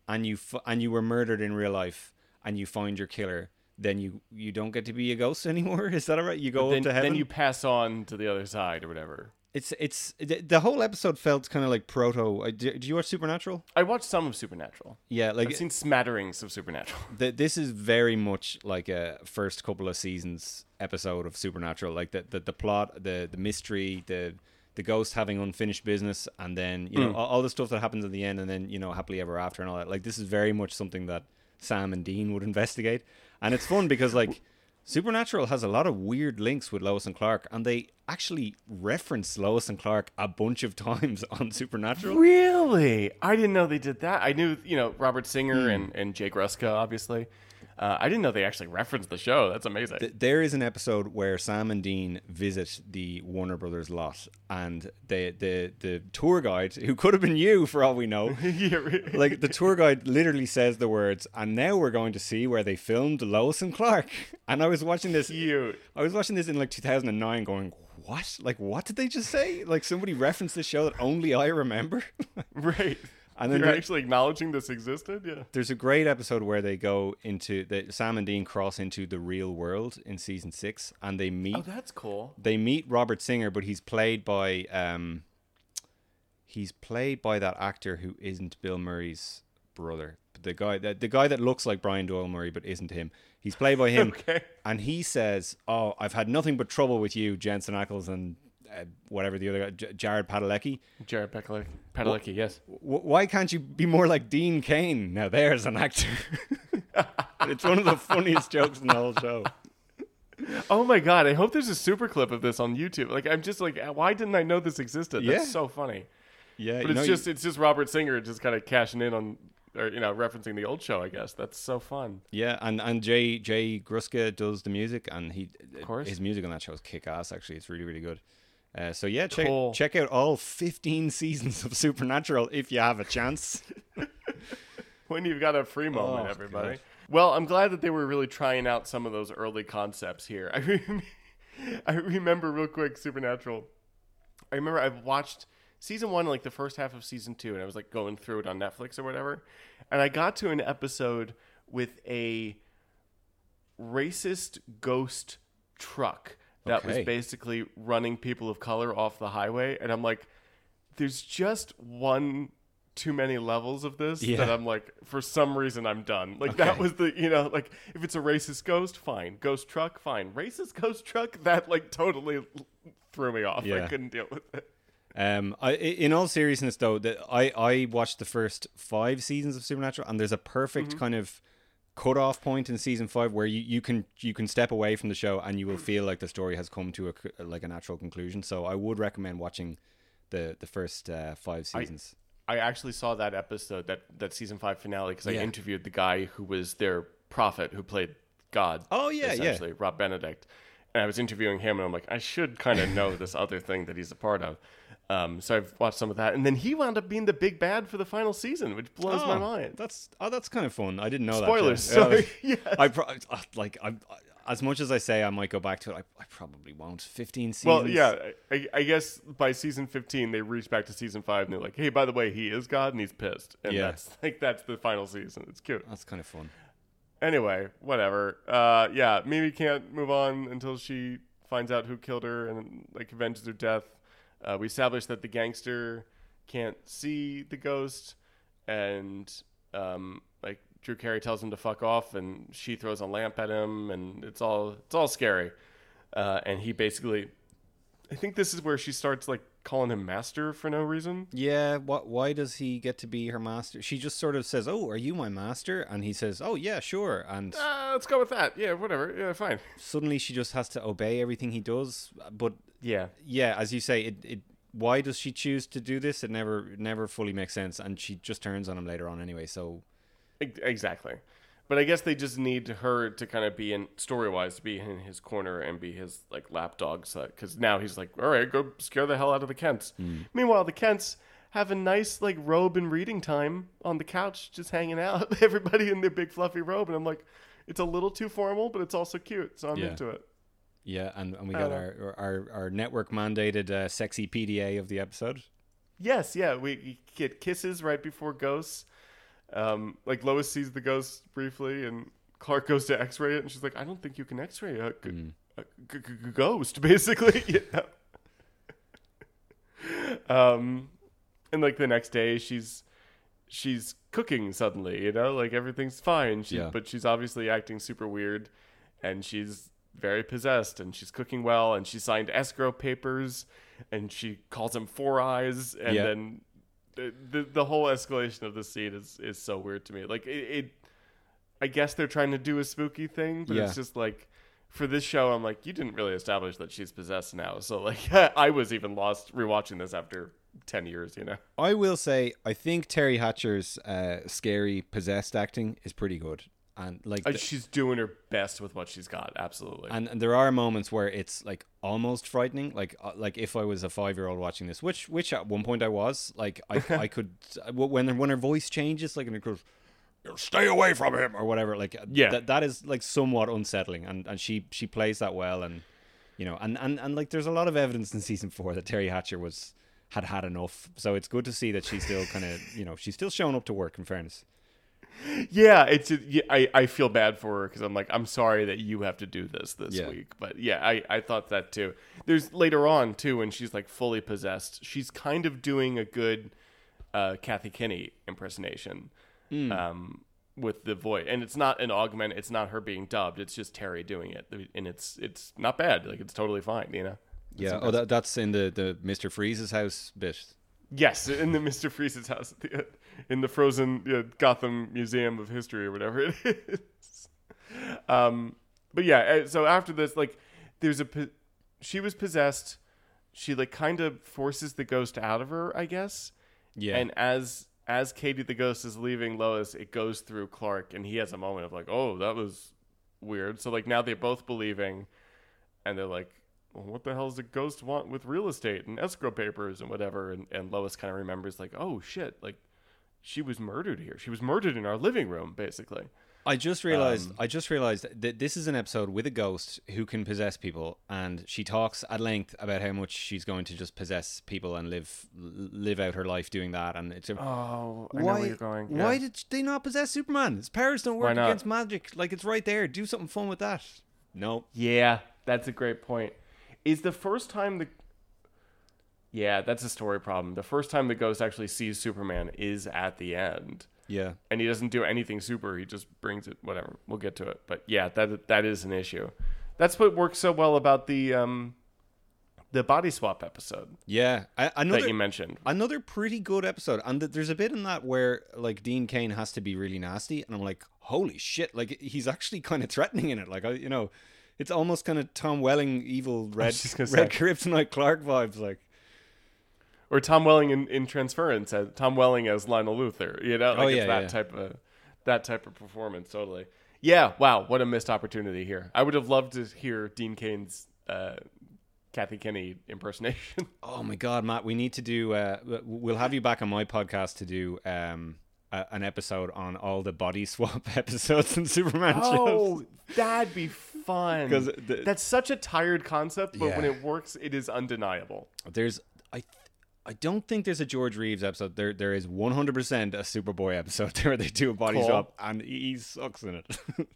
and you f- and you were murdered in real life and you find your killer, then you you don't get to be a ghost anymore. Is that all right? You go then, up to heaven. then you pass on to the other side or whatever. It's it's the, the whole episode felt kind of like proto. Uh, Do, Did, did you watch Supernatural? I watched some of Supernatural. Yeah, like I've seen smatterings of Supernatural. th- this is very much like a first couple of seasons episode of Supernatural. Like the the, the plot, the the mystery, the the ghost having unfinished business, and then you know all, all the stuff that happens at the end, and then you know happily ever after and all that. Like this is very much something that Sam and Dean would investigate, and it's fun because like. Supernatural has a lot of weird links with Lois and Clark, and they actually reference Lois and Clark a bunch of times on Supernatural. Really? I didn't know they did that. I knew, you know, Robert Singer Hmm. and, and Jay Gruska, obviously. Uh, I didn't know they actually referenced the show. That's amazing. Th- there is an episode where Sam and Dean visit the Warner Brothers lot, and the the the tour guide, who could have been you for all we know, Yeah, really. like the tour guide literally says the words, "And now we're going to see where they filmed Lois and Clark." And I was watching this, Cute. I was watching this in like 2009, going, "What? Like what did they just say? Like somebody referenced this show that only I remember." Right. And then You're there- actually acknowledging this existed? Yeah. There's a great episode where they go into the Sam and Dean cross into the real world in season six, and they meet Oh, that's cool. they meet Robert Singer, but he's played by um, he's played by that actor who isn't Bill Murray's brother. The guy that the guy that looks like Brian Doyle Murray but isn't him. He's played by him, Okay. and he says, "Oh, I've had nothing but trouble with you, Jensen Ackles and uh, whatever the other guy, J- Jared Padalecki. Jared Padalecki, Padalecki yes. W- why can't you be more like Dean Cain? Now there's an actor. it's one of the funniest jokes in the whole show. Oh my god, I hope there's a super clip of this on YouTube. Like I'm just like why didn't I know this existed? That's Yeah. so funny. Yeah, But it's know, just it's just Robert Singer just kind of cashing in on or you know referencing the old show, I guess. That's so fun. Yeah, and and Jay Jay Gruska does the music, and he of course. his music on that show is kick ass. Actually, it's really really good. Uh, so yeah, check Cool. check out all fifteen seasons of Supernatural if you have a chance. when you've got a free moment, Oh, everybody. God. Well, I'm glad that they were really trying out some of those early concepts here. I, rem- I remember real quick Supernatural. I remember I've watched season one, like the first half of season two, and I was like going through it on Netflix or whatever. And I got to an episode with a racist ghost truck that Okay. was basically running people of color off the highway. And I'm like, there's just one too many levels of this Yeah. that I'm like, for some reason, I'm done. Like, that was the, you know, like, if it's a racist ghost, fine. Ghost truck, fine. Racist ghost truck, that, like, totally threw me off. I couldn't deal with it. Um, I, i- in all seriousness, though, that I I watched the first five seasons of Supernatural, and there's a perfect kind of cut-off point in season five where you, you can you can step away from the show and you will feel like the story has come to a like a natural conclusion. So I would recommend watching the the first uh, five seasons. I actually saw that episode, that, that season five finale, because I Yeah. interviewed the guy who was their prophet who played God. Oh, yeah, yeah. Rob Benedict. And I was interviewing him, and I'm like, I should kind of know this other thing that he's a part of. Um, so I've watched some of that, and then he wound up being the big bad for the final season, which blows my Oh, mind. That's oh, that's kind of fun. I didn't know Spoilers, that. yeah. sorry. Yeah. I pro- like I, as much as I say I might go back to it, I, I probably won't. Fifteen seasons. Well, yeah, I, I guess by season 15 they reach back to season five, and they're like, "Hey, by the way, he is God, and he's pissed." And Yeah. that's like that's the final season. It's cute. that's kind of fun. Anyway, whatever. Uh, yeah, Mimi can't move on until she finds out who killed her and like avenges her death. Uh, we established that the gangster can't see the ghost, and um, like Drew Carey tells him to fuck off, and she throws a lamp at him, and it's all it's all scary. Uh, and he basically, I think this is where she starts like calling him master for no reason. Yeah. What? Why does he get to be her master? She just sort of says, "Oh, are you my master?" And he says, "Oh, yeah, sure." And Uh, let's go with that. Yeah, whatever. Yeah, fine. suddenly she just has to obey everything he does. But Yeah. yeah, as you say, it, it why does she choose to do this? It never never fully makes sense, and she just turns on him later on anyway. So Exactly. but I guess they just need her to kind of be in story wise to be in his corner and be his like lapdog, because now he's like, all right, go scare the hell out of the Kents. Mm. Meanwhile, the Kents have a nice like robe and reading time on the couch, just hanging out. Everybody in their big fluffy robe, and I'm like, it's a little too formal, but it's also cute, so I'm Yeah. into it. Yeah, and, and we got don't our, our our network mandated uh, sexy PDA of the episode. Yes, yeah, we get kisses right before ghosts. Um, like Lois sees the ghost briefly, and Clark goes to X-ray it, and she's like, "I don't think you can X-ray a, g- a g- g- g- ghost," basically. um, and like the next day, she's she's cooking suddenly. You know, like everything's fine. She, Yeah. but she's obviously acting super weird, and she's very possessed, and she's cooking well, and she signed escrow papers, and she calls him Four Eyes, and Yeah. then the, the the whole escalation of the scene is is so weird to me. Like it, it I guess they're trying to do a spooky thing, but Yeah. it's just like for this show, I'm like, you didn't really establish that she's possessed now. So like, I was even lost rewatching this after ten years. You know, I will say, I think Teri Hatcher's uh, scary possessed acting is pretty good, and like, Uh, th- she's doing her best with what she's got. Absolutely. and, and there are moments where it's like almost frightening. Like, uh, like if I was a five year old watching this, which which at one point I was, like, I I could when when her voice changes, like, and it goes. "You Stay away from him, or whatever. Like, Yeah. that that is like somewhat unsettling, and, and she she plays that well, and you know, and, and and like, there's a lot of evidence in season four that Teri Hatcher was had had enough. So it's good to see that she's still kind of, you know, she's still showing up to work. In fairness, yeah, it's yeah, I I feel bad for her because I'm like, I'm sorry that you have to do this this Yeah. week. But yeah, I I thought that too. There's later on too when she's like fully possessed. She's kind of doing a good uh, Kathy Kinney impersonation. Hmm. Um, with the voice, and it's not an augment. It's not her being dubbed. It's just Teri doing it, and it's it's not bad. Like it's totally fine. You know. It's yeah. Oh, that, that's in the the Mister Freeze's house bit. Yes, in the Mister Freeze's house, at the, in the frozen uh, Gotham Museum of History or whatever it is. Um, but yeah, uh, so after this, like, there's a po- she was possessed. She like kind of forces the ghost out of her, I guess. Yeah. And as as Katie the ghost is leaving Lois, it goes through Clark, and he has a moment of like, "Oh, that was weird." So like now they're both believing, and they're like, well, "What the hell does a ghost want with real estate and escrow papers and whatever?" And and Lois kind of remembers like, "Oh shit!" Like she was murdered here. She was murdered in our living room, basically. I just realized Um, I just realized that this is an episode with a ghost who can possess people, and she talks at length about how much she's going to just possess people and live live out her life doing that. And it's a, Oh, I why know where you're going. why did they not possess Superman? His powers don't work against magic. Like it's right there. Do something fun with that. No. Yeah, that's a great point. Is the first time the Yeah, that's a story problem. The first time the ghost actually sees Superman is at the end. Yeah. And he doesn't do anything super, he just brings it whatever. We'll get to it. But yeah, that that is an issue. That's what works so well about the um the body swap episode Yeah. I, another that you mentioned. another pretty good episode and th- there's a bit in that where like dean cain has to be really nasty and i'm like holy shit like he's actually kind of threatening in it like I, you know it's almost kind of tom welling evil red red say. kryptonite clark vibes like Or Tom Welling in, in Transference as Tom Welling as Lionel Luthor. You know, like Oh, it's that yeah. type of that type of performance. Totally. Yeah. Wow. What a missed opportunity here. I would have loved to hear Dean Cain's uh, Kathy Kinney impersonation. oh my god matt we need to do uh we'll have you back on my podcast to do um a, an episode on all the body swap episodes in superman oh, shows that'd be fun. 'Cause the- that's such a tired concept, but when it works, it is undeniable. there's i I don't think there's a George Reeves episode. There, there is 100% a Superboy episode where they do a body Cool. swap, and he sucks in it.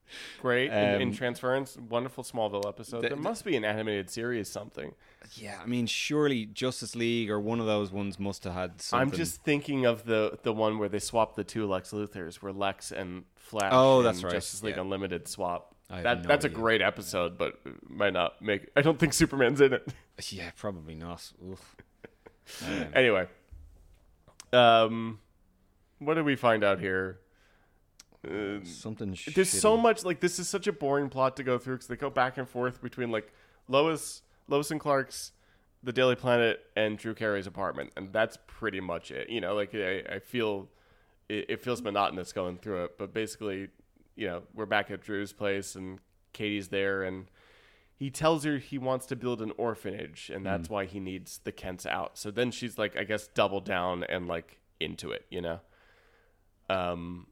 Great in, in Um, Transference, wonderful Smallville episode. the- there must be an animated series, something. yeah, I mean, surely Justice League or one of those ones must have had something. I'm just thinking of the the one where they swap the two Lex Luthors, where Lex and Flash. Oh, that's right, Justice League yeah. Unlimited swap. That no that's a great episode, but might not make. I don't think Superman's in it. Yeah, probably not. Oof. Um, anyway, um, what did we find out here? Uh, something. there's so much like this is such a boring plot to go through because they go back and forth between like Lois, Lois and Clark's, the Daily Planet, and Drew Carey's apartment, and that's pretty much it. You know, like I, I feel it, it feels monotonous going through it, but basically you know we're back at Drew's place and Katie's there and he tells her he wants to build an orphanage and that's why he needs the Kents out. So then she's like, I guess, double down and like into it, you know. Um,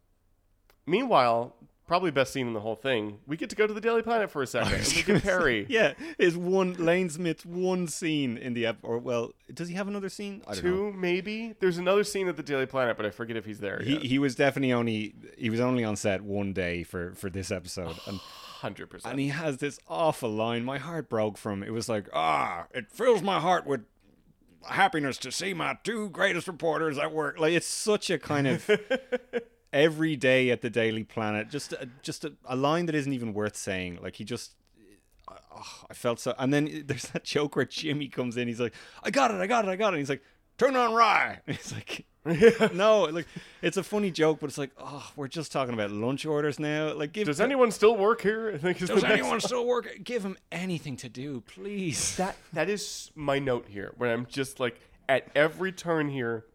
meanwhile, probably best scene in the whole thing, we get to go to the Daily Planet for a second. and we get Perry. Yeah, is one Lane Smith's one scene in the ep or well, does he have another scene? I don't know. Two, maybe. There's another scene at the Daily Planet, but I forget if he's there. He yet. he was definitely only he was only on set one day for for this episode, and hundred percent. and he has this awful line. My heart broke from. It was like ah, it fills my heart with happiness to see my two greatest reporters at work. Like it's such a kind of every day at the Daily Planet. Just a, just a, a line that isn't even worth saying. Like he just. oh, I felt so, and then there's that joke where Jimmy comes in. He's like, "I got it, I got it, I got it." And he's like, "Turn on rye." And he's like, "No, like it's a funny joke, but it's like, oh, we're just talking about lunch orders now. Like, give Does anyone still work here? I think does the next anyone still work? Give him anything to do, please." that that is my note here where i'm just like at every turn here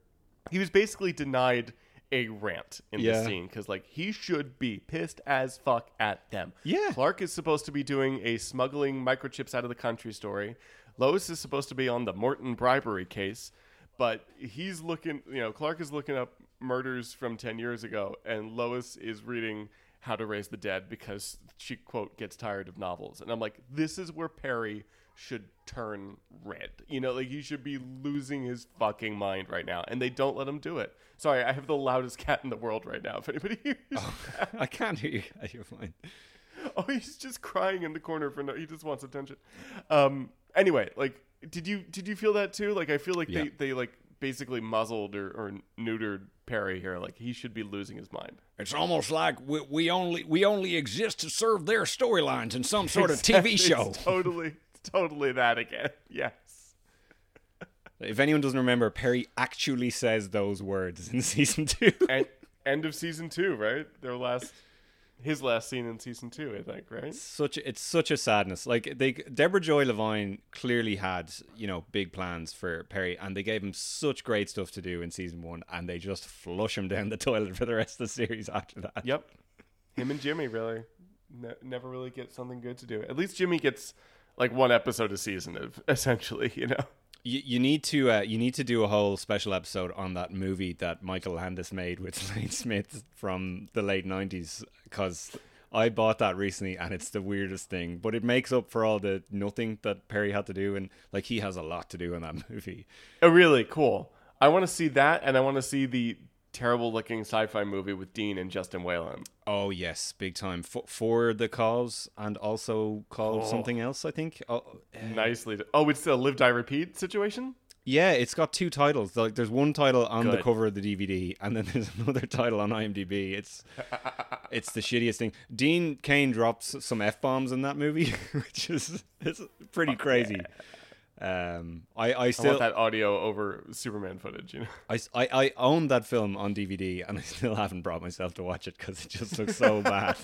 he was basically denied a rant in Yeah. this scene because like he should be pissed as fuck at them Yeah. clark is supposed to be doing a smuggling microchips out of the country story lois is supposed to be on the morton bribery case but he's looking you know clark is looking up murders from 10 years ago and lois is reading how to raise the dead because she quote gets tired of novels. And i'm like this is where perry should turn red. You know like he should be losing his fucking mind right now and they don't let him do it. Sorry i have the loudest cat in the world right now if anybody hears oh, I can't hear you. You're fine. oh he's just crying in the corner for no he just wants attention. Um anyway like did you did you feel that too? Like i feel like Yeah. they they like basically muzzled or, or neutered perry here. Like he should be losing his mind. It's almost like we, we only we only exist to serve their storylines in some sort of TV show. It's totally totally that again. Yes. If anyone doesn't remember, Perry actually says those words in season two. and end of season two right? Their last his last scene in season two i think right such a, it's such a sadness. Like they Deborah Joy Levine clearly had you know big plans for Perry, and they gave him such great stuff to do in season one, and they just flush him down the toilet for the rest of the series after that. Yep. Him and Jimmy really ne- never really get something good to do. At least Jimmy gets like one episode a season of essentially, you know. You, you need to uh, you need to do a whole special episode on that movie that Michael Landes made with Lane Smith from the late nineties because I bought that recently and it's the weirdest thing, but it makes up for all the nothing that Perry had to do and like he has a lot to do in that movie. Oh, really cool. I want to see that, and I want to see the terrible looking sci-fi movie with Dean and Justin Whalin. Oh yes, big time for, for the cause and also called Oh. something else. I think. Oh, eh. Nicely. d- Oh, it's a live die repeat situation. yeah, it's got two titles. Like there's one title on the cover of the DVD, and then there's another title on IMDb. It's it's the shittiest thing. Dean Cain drops some f bombs in that movie, which is it's pretty crazy. Um, I I I still want that audio over Superman footage. You know. I, I, I own that film on DVD, and I still haven't brought myself to watch it because it just looks so bad.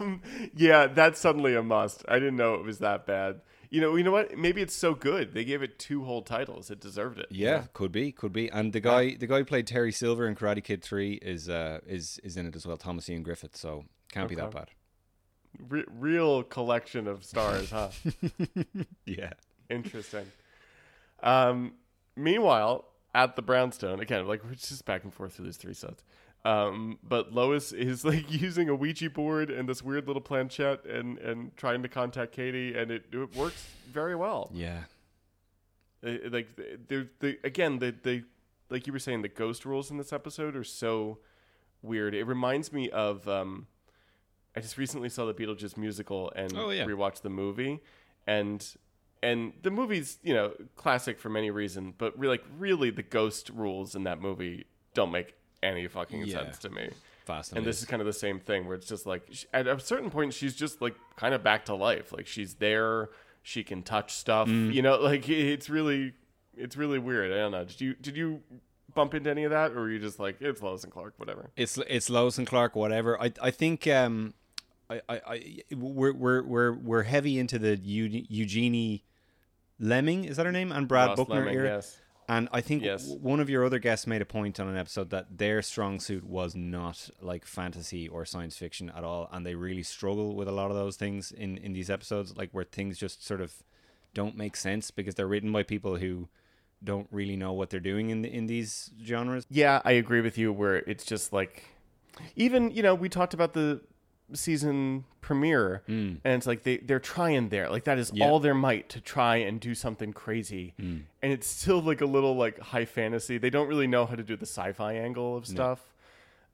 um, yeah, that's suddenly a must. I didn't know it was that bad. You know, you know what? Maybe it's so good they gave it two whole titles. It deserved it. Yeah, could be, could be. And the guy, the guy who played Terry Silver in Karate Kid Three is uh is is in it as well. Thomas Ian Griffith, so can't be that bad. Re- real collection of stars, huh? Yeah. Interesting. Um, meanwhile, at the brownstone again, like we're just back and forth through these three sets. Um, but Lois is like using a Ouija board and this weird little planchette and and trying to contact Katie, and it, it works very well. Yeah. Uh, like the, the again the the like you were saying the ghost rules in this episode are so weird. It reminds me of um, I just recently saw the Beetlejuice musical and Oh, yeah. rewatched the movie, and and the movie's you know classic for many reasons, but re- like really the ghost rules in that movie don't make any fucking Yeah. sense to me. Fast And this is kind of the same thing where it's just like sh- at a certain point she's just like kind of back to life. Like she's there, she can touch stuff. Mm. You know, like it's really it's really weird. I don't know. Did you did you bump into any of that or were you just like it's Lois and Clark, whatever? it's it's Lois and Clark, whatever. I I think um, I I, I we're we're we're we're heavy into the Eugenie Leming is that her name and Brad Ross Buckner Leming, era. yes. And I think Yes. w- one of your other guests made a point on an episode that their strong suit was not like fantasy or science fiction at all, and they really struggle with a lot of those things in in these episodes, like where things just sort of don't make sense because they're written by people who don't really know what they're doing in the, in these genres. Yeah, I agree with you. Where it's just like, even you know, we talked about the season premiere, and it's like they they're trying there, like that is Yeah. all their might to try and do something crazy, and it's still like a little like high fantasy. They don't really know how to do the sci-fi angle of stuff.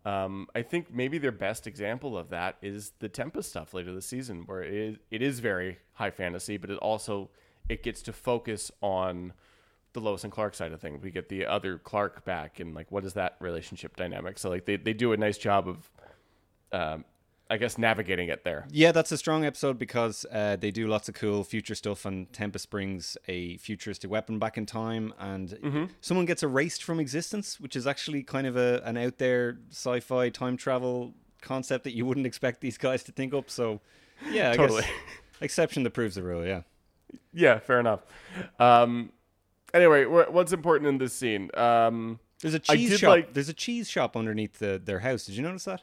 Um, I think maybe their best example of that is the Tempus stuff later this season, where it is, it is very high fantasy, but it also it gets to focus on the Lois and Clark side of things. We get the other Clark back, and like, what is that relationship dynamic? So like, they they do a nice job of, um, I guess, navigating it there. Yeah, that's a strong episode because uh, they do lots of cool future stuff, and Tempus brings a futuristic weapon back in time, and someone gets erased from existence, which is actually kind of a an out there sci-fi time travel concept that you wouldn't expect these guys to think up. So, yeah, I Totally. guess exception that proves the rule. Yeah. Yeah, fair enough. Um, anyway, what's important in this scene? Um, There's a cheese shop. like- There's a cheese shop underneath the, their house. Did you notice that?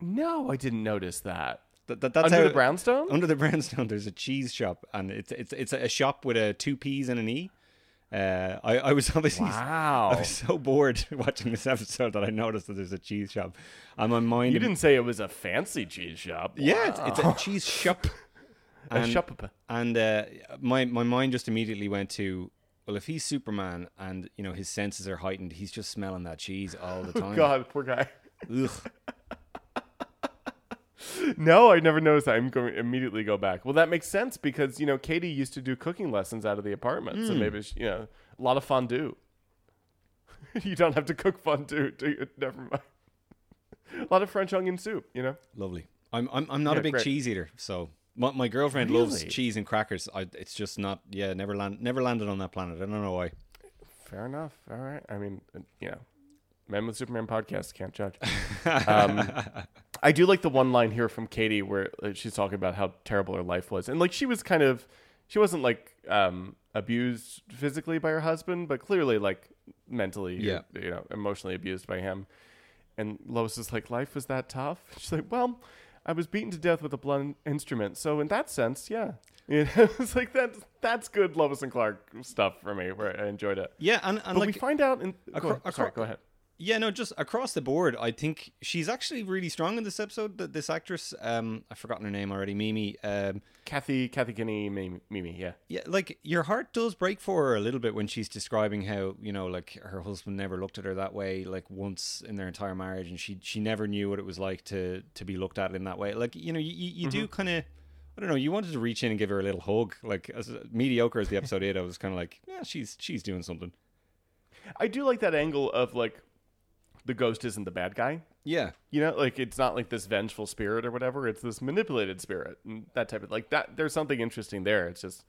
No, I didn't notice that. That, that that's Under how, the brownstone? Under the brownstone, there's a cheese shop, and it's it's it's a shop with a two P's and an E. Uh, I I was obviously Wow. I was so bored watching this episode that I noticed that there's a cheese shop, and my mind You didn't say it was a fancy cheese shop. yeah, it's, it's a cheese shop, a and, shop. and uh, my my mind just immediately went to well, if he's Superman and you know his senses are heightened, he's just smelling that cheese all the time. God, poor guy. Ugh. No, I never noticed that. I'm going to immediately go back. Well, that makes sense because you know Katie used to do cooking lessons out of the apartment, so Hmm. maybe she, you know a lot of fondue. you don't have to cook fondue. Do you? Never mind. a lot of French onion soup. You know. Lovely. I'm I'm I'm not Yeah, a big great. cheese eater, so my, my girlfriend loves cheese and crackers. I it's just not yeah never land never landed on that planet. I don't know why. Fair enough. All right. I mean, uh, you know, Men with Superman podcast can't judge. um, I do like the one line here from Katie where uh, she's talking about how terrible her life was, and like she was kind of, she wasn't like um, abused physically by her husband, but clearly like mentally, Yeah. you know, emotionally abused by him. And Lois is like, life was that tough. She's like, well, I was beaten to death with a blunt instrument, so in that sense, yeah. You know, it's like that's that's good Lois and Clark stuff for me, where I enjoyed it. Yeah, and and But like we find out in. acro- go, sorry, go ahead. Yeah no just across the board. I think she's actually really strong in this episode. That This actress, um, I've forgotten her name already. Mimi. Um, Kathy, Kathy Kinney, Mimi, Mimi, yeah. yeah, like your heart does break for her a little bit when she's describing how you know like her husband never looked at her that way like once in their entire marriage, and she she never knew what it was like to to be looked at in that way. Like you know you you, you do kind of. I don't know. You wanted to reach in and give her a little hug, like as mediocre as the episode is. I was kind of like, yeah, she's she's doing something. I do like that angle of like the ghost isn't the bad guy. Yeah, You know, like it's not like this vengeful spirit or whatever. It's this manipulated spirit and that type of like that. There's something interesting there. It's just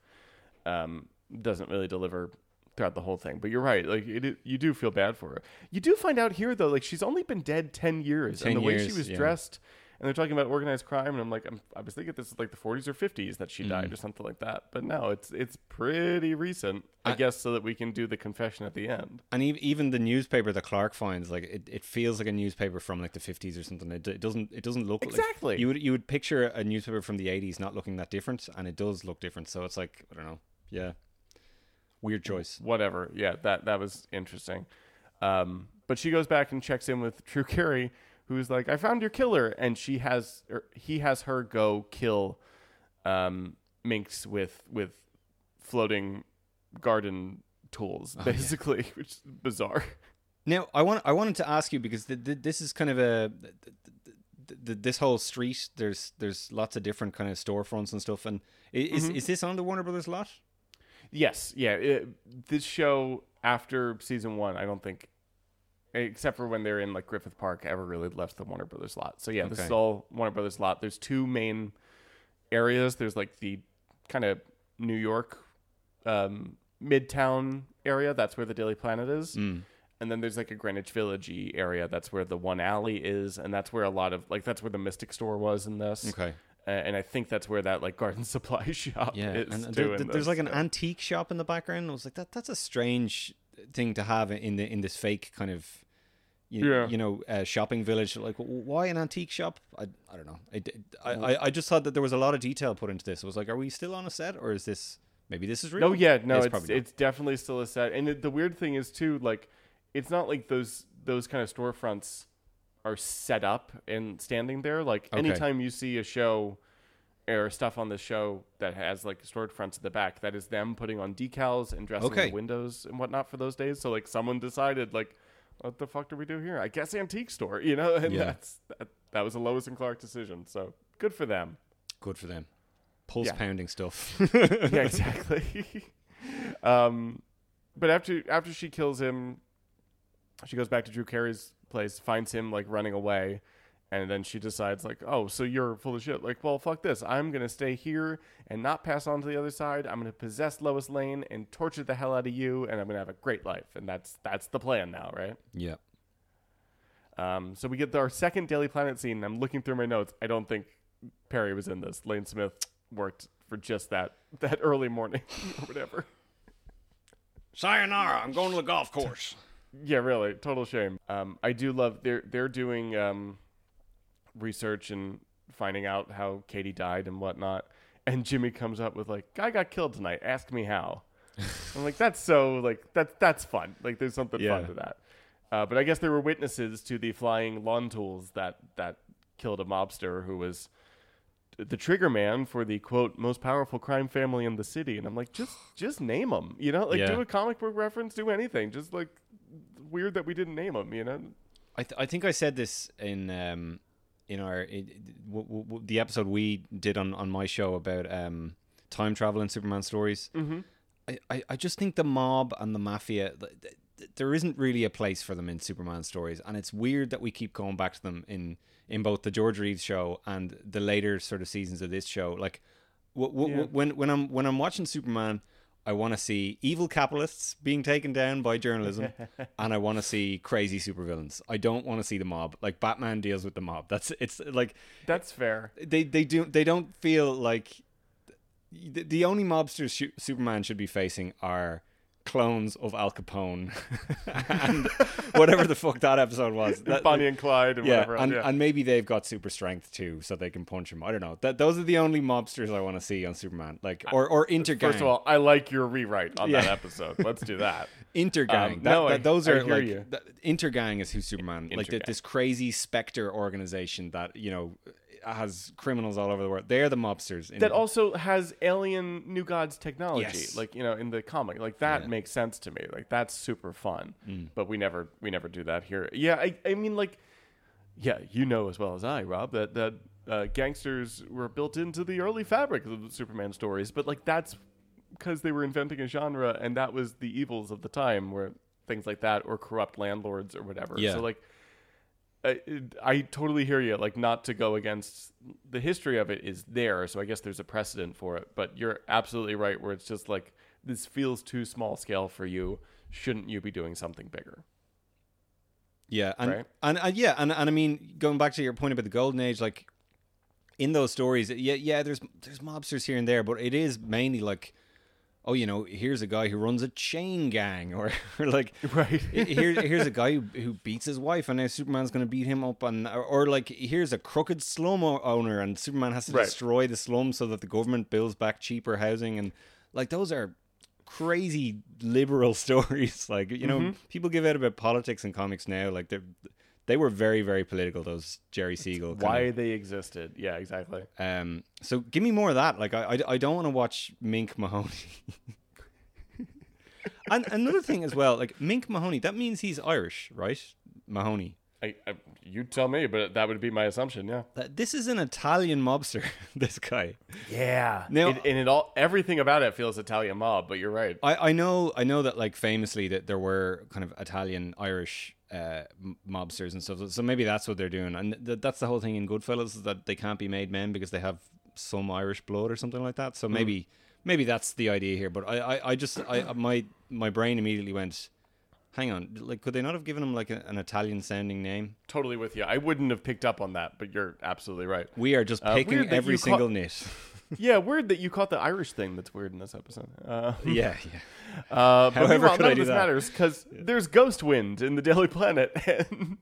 um, doesn't really deliver throughout the whole thing. But you're right. Like it, you do feel bad for her. You do find out here though, like she's only been dead ten years, 10 and the way she was yeah. dressed. And they're talking about organized crime, and I'm like, I'm, I was thinking this is like the 40s or 50s that she Mm. died or something like that. But no, it's it's pretty recent, I, I- guess, so that we can do the confession at the end. and even the newspaper that Clark finds, like it, it feels like a newspaper from like the fifties or something. It, it doesn't it doesn't look like- Exactly. you would you would picture a newspaper from the eighties not looking that different, and it does look different. So it's like I don't know, yeah, weird choice. whatever. Yeah, that that was interesting. Um, but she goes back and checks in with Drew Carey, who's like, "I found your killer," and she has or he has her go kill um, minks with with floating garden tools, basically, which is bizarre. Now I want I wanted to ask you because th- th- this is kind of a th- th- th- th- this whole street. There's there's lots of different kind of storefronts and stuff. And is is this on the Warner Brothers lot? Yes, yeah. It, this show after season one, I don't think, except for when they're in like Griffith Park, ever really left the Warner Brothers lot. So yeah, this is all Warner Brothers lot. There's two main areas. There's like the kind of New York um, Midtown area. That's where the Daily Planet is. Mm. And then there's like a Greenwich Village area. That's where the one alley is, and that's where a lot of like that's where the Mystic Store was in this Okay. Uh, and I think that's where that like garden supply shop Yeah, is and there- there's like an antique shop in the background. I was like, that that's a strange thing to have in the in this fake kind of you, Yeah. you know uh, shopping village. Like, why an antique shop? I, I don't know. I I just thought that there was a lot of detail put into this. I was like, are we still on a set or is this maybe this is real? No, yeah, no, it's probably it's definitely still a set. And it, the weird thing is too, like, it's not like those those kind of storefronts are set up and standing there. Like, Okay. anytime you see a show or stuff on the show that has like stored fronts at the back, that is them putting on decals and dressing Okay. the windows and whatnot for those days. So like, someone decided like, what the fuck do we do here? I guess antique store, you know? And Yeah. that's that, that was a Lois and Clark decision. So good for them. good for them. Pulse Yeah. pounding stuff. yeah, exactly. um, but after after she kills him, she goes back to Drew Carey's place, finds him like running away, and then she decides like, oh, so you're full of shit. Like, well, fuck this. I'm gonna stay here and not pass on to the other side. I'm gonna possess Lois Lane and torture the hell out of you, and I'm gonna have a great life. And that's that's the plan now, right? yeah. Um, so we get our second Daily Planet scene. I'm looking through my notes. I don't think Perry was in this. Lane Smith worked for just that that early morning or whatever. Sayonara. I'm going to the golf course. Yeah, really, total shame. Um, I do love they're they're doing um, research and finding out how Katie died and whatnot. And Jimmy comes up with like, "Guy got killed tonight. Ask me how." I'm like, "That's so like that's that's fun. Like, there's something Yeah. fun to that." Uh, but I guess there were witnesses to the flying lawn tools that that killed a mobster who was the trigger man for the quote most powerful crime family in the city. And I'm like, just just name them. You know, like Yeah. do a comic book reference, do anything. Just like weird that we didn't name them. You know. I, th- I think I said this in um in our w- w- w- the episode we did on, on my show about um time travel and Superman stories. Mm-hmm. I, I, I just think the mob and the mafia th- th- there isn't really a place for them in Superman stories, and it's weird that we keep going back to them in in both the George Reeves show and the later sort of seasons of this show. Like w- w- Yeah. when when I'm when I'm watching Superman. I want to see evil capitalists being taken down by journalism, and I want to see crazy supervillains. I don't want to see the mob. Like Batman deals with the mob. That's it's like That's fair. they they do they don't feel like the, the only mobsters sh- Superman should be facing are clones of Al Capone and whatever the fuck that episode was. That- Bonnie and Clyde and yeah, whatever. else, and, yeah. and maybe they've got super strength too, so they can punch him. I don't know. That those are the only mobsters I want to see on Superman, like or or intergang. First of all, I like your rewrite on that episode. Let's do that. Intergang. Um, that, no, that- I- those I are hear like you. Intergang is who Superman like th- Intergang. this crazy specter organization that you know has criminals all over the world. They're the mobsters. In That also has alien new gods technology, Yes. like you know, in the comic. Like that. Mm. makes sense to me. Like that's super fun. But we never we never do that here. Yeah, I I mean like yeah, you know as well as I, Rob, that that uh, gangsters were built into the early fabric of the Superman stories. But like that's because they were inventing a genre, and that was the evils of the time, where things like that or corrupt landlords or whatever. Yeah. So like. I, I totally hear you. Like, not to go against the history of it is there, so I guess there's a precedent for it. But you're absolutely right, where it's just like this feels too small scale for you. Shouldn't you be doing something bigger? Yeah, and Right. and, and yeah, and and I mean, going back to your point about the golden age, like in those stories, yeah, yeah, there's there's mobsters here and there, but it is mainly like, oh, you know, here's a guy who runs a chain gang, or, or like, Right. here, here's a guy who, who beats his wife, and now Superman's going to beat him up, and or, or like, here's a crooked slum owner, and Superman has to Right. destroy the slum so that the government builds back cheaper housing, and like those are crazy liberal stories. Like you know, mm-hmm. people give out about politics and comics now. Like they they were very very political. Those Jerry Siegel. Why of- they existed? Yeah, exactly. Um. So give me more of that. Like I I, I don't want to watch Mink Mahoney. and another thing as well, like Mink Mahoney, that means he's Irish, right? Mahoney. I, I, you tell me, but that would be my assumption. Yeah. That- This is an Italian mobster. this guy. Yeah. Now- It- and it all everything about it feels Italian mob. But you're right. I, I know I know that like famously that there were kind of Italian Irish uh, mobsters and stuff. So maybe that's what they're doing, and th- that's the whole thing in Goodfellas is that they can't be made men because they have some Irish blood or something like that. So maybe maybe that's the idea here. But I, I, I just I my my brain immediately went Hang on, like could they not have given him like a, an Italian sounding name? Totally with you. I wouldn't have picked up on that, but you're absolutely right. We are just Uh, picking that every single call- nit. yeah, weird that you caught the Irish thing. That's weird in this episode. Uh, yeah, yeah. Uh, but However meanwhile, none of this that? matters because there's ghost wind in the Daily Planet, and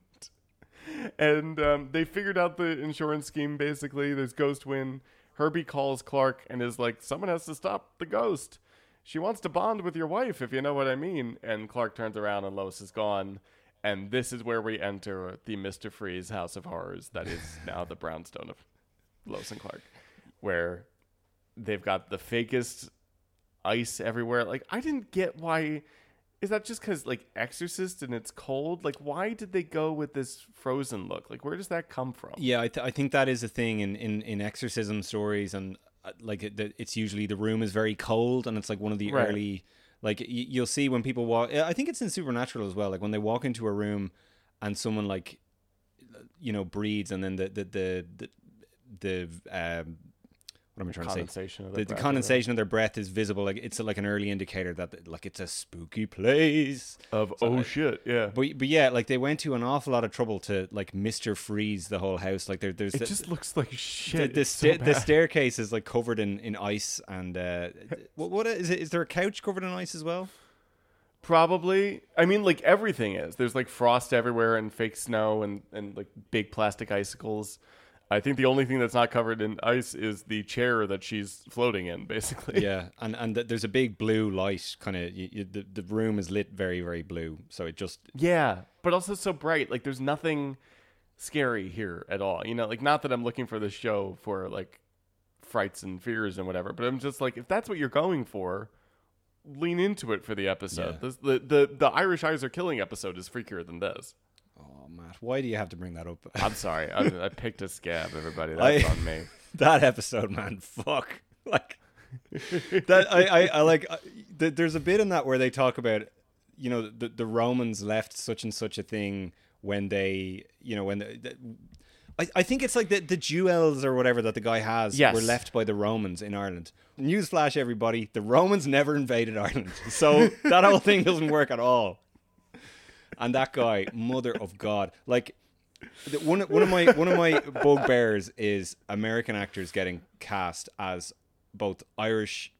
and um, they figured out the insurance scheme. Basically, there's ghost wind. Herbie calls Clark and is like, "Someone has to stop the ghost. She wants to bond with your wife, if you know what I mean." And Clark turns around and Lois is gone. And this is where we enter the Mister Freeze House of Horrors. That is now the brownstone of Lois and Clark, where they've got the fakest ice everywhere. Like I didn't get why. Is that just because like Exorcist and it's cold? Like why did they go with this frozen look? Like where does that come from? Yeah, I, th- I think that is a thing in, in, in exorcism stories, and uh, like it, it's usually the room is very cold, and it's like one of the Right. early like y- you'll see when people walk. I think it's in Supernatural as well. Like when they walk into a room, and someone like you know breathes, and then the the the the, the um, what am I trying to say? Of The, the breath or condensation of their breath is visible. Like it's like an early indicator that like it's a spooky place. Of oh shit, yeah. But but yeah, like they went to an awful lot of trouble to like Mister Freeze the whole house. Like there, there's It the- just looks like shit. the, It's so sta- the staircase is like covered in, in ice and uh, what what is it? Is there a couch covered in ice as well? Probably. I mean, like everything is. There's like frost everywhere and fake snow and and like big plastic icicles. I think the only thing that's not covered in ice is the chair that she's floating in, basically. Yeah, and and th- there's a big blue light. Kind of, the the room is lit very very blue, so it just Yeah, but also so bright. Like there's nothing scary here at all. You know, like not that I'm looking for the show for like frights and fears and whatever, but I'm just like if that's what you're going for, lean into it for the episode. Yeah. This, the the the Irish eyes are killing episode is freakier than this. Oh Matt, why do you have to bring that up? I'm sorry. I, I picked a scab, everybody. That's I- on me. that episode, man, fuck. Like that, I, I, I like. I, th- there's a bit in that where they talk about, you know, the the Romans left such and such a thing when they, you know, when the, the, I, I think it's like the the jewels or whatever that the guy has Yes. were left by the Romans in Ireland. Newsflash, everybody: the Romans never invaded Ireland, so that whole thing doesn't work at all. And that guy, mother of God, like one one of my one of my bugbears is American actors getting cast as both Irish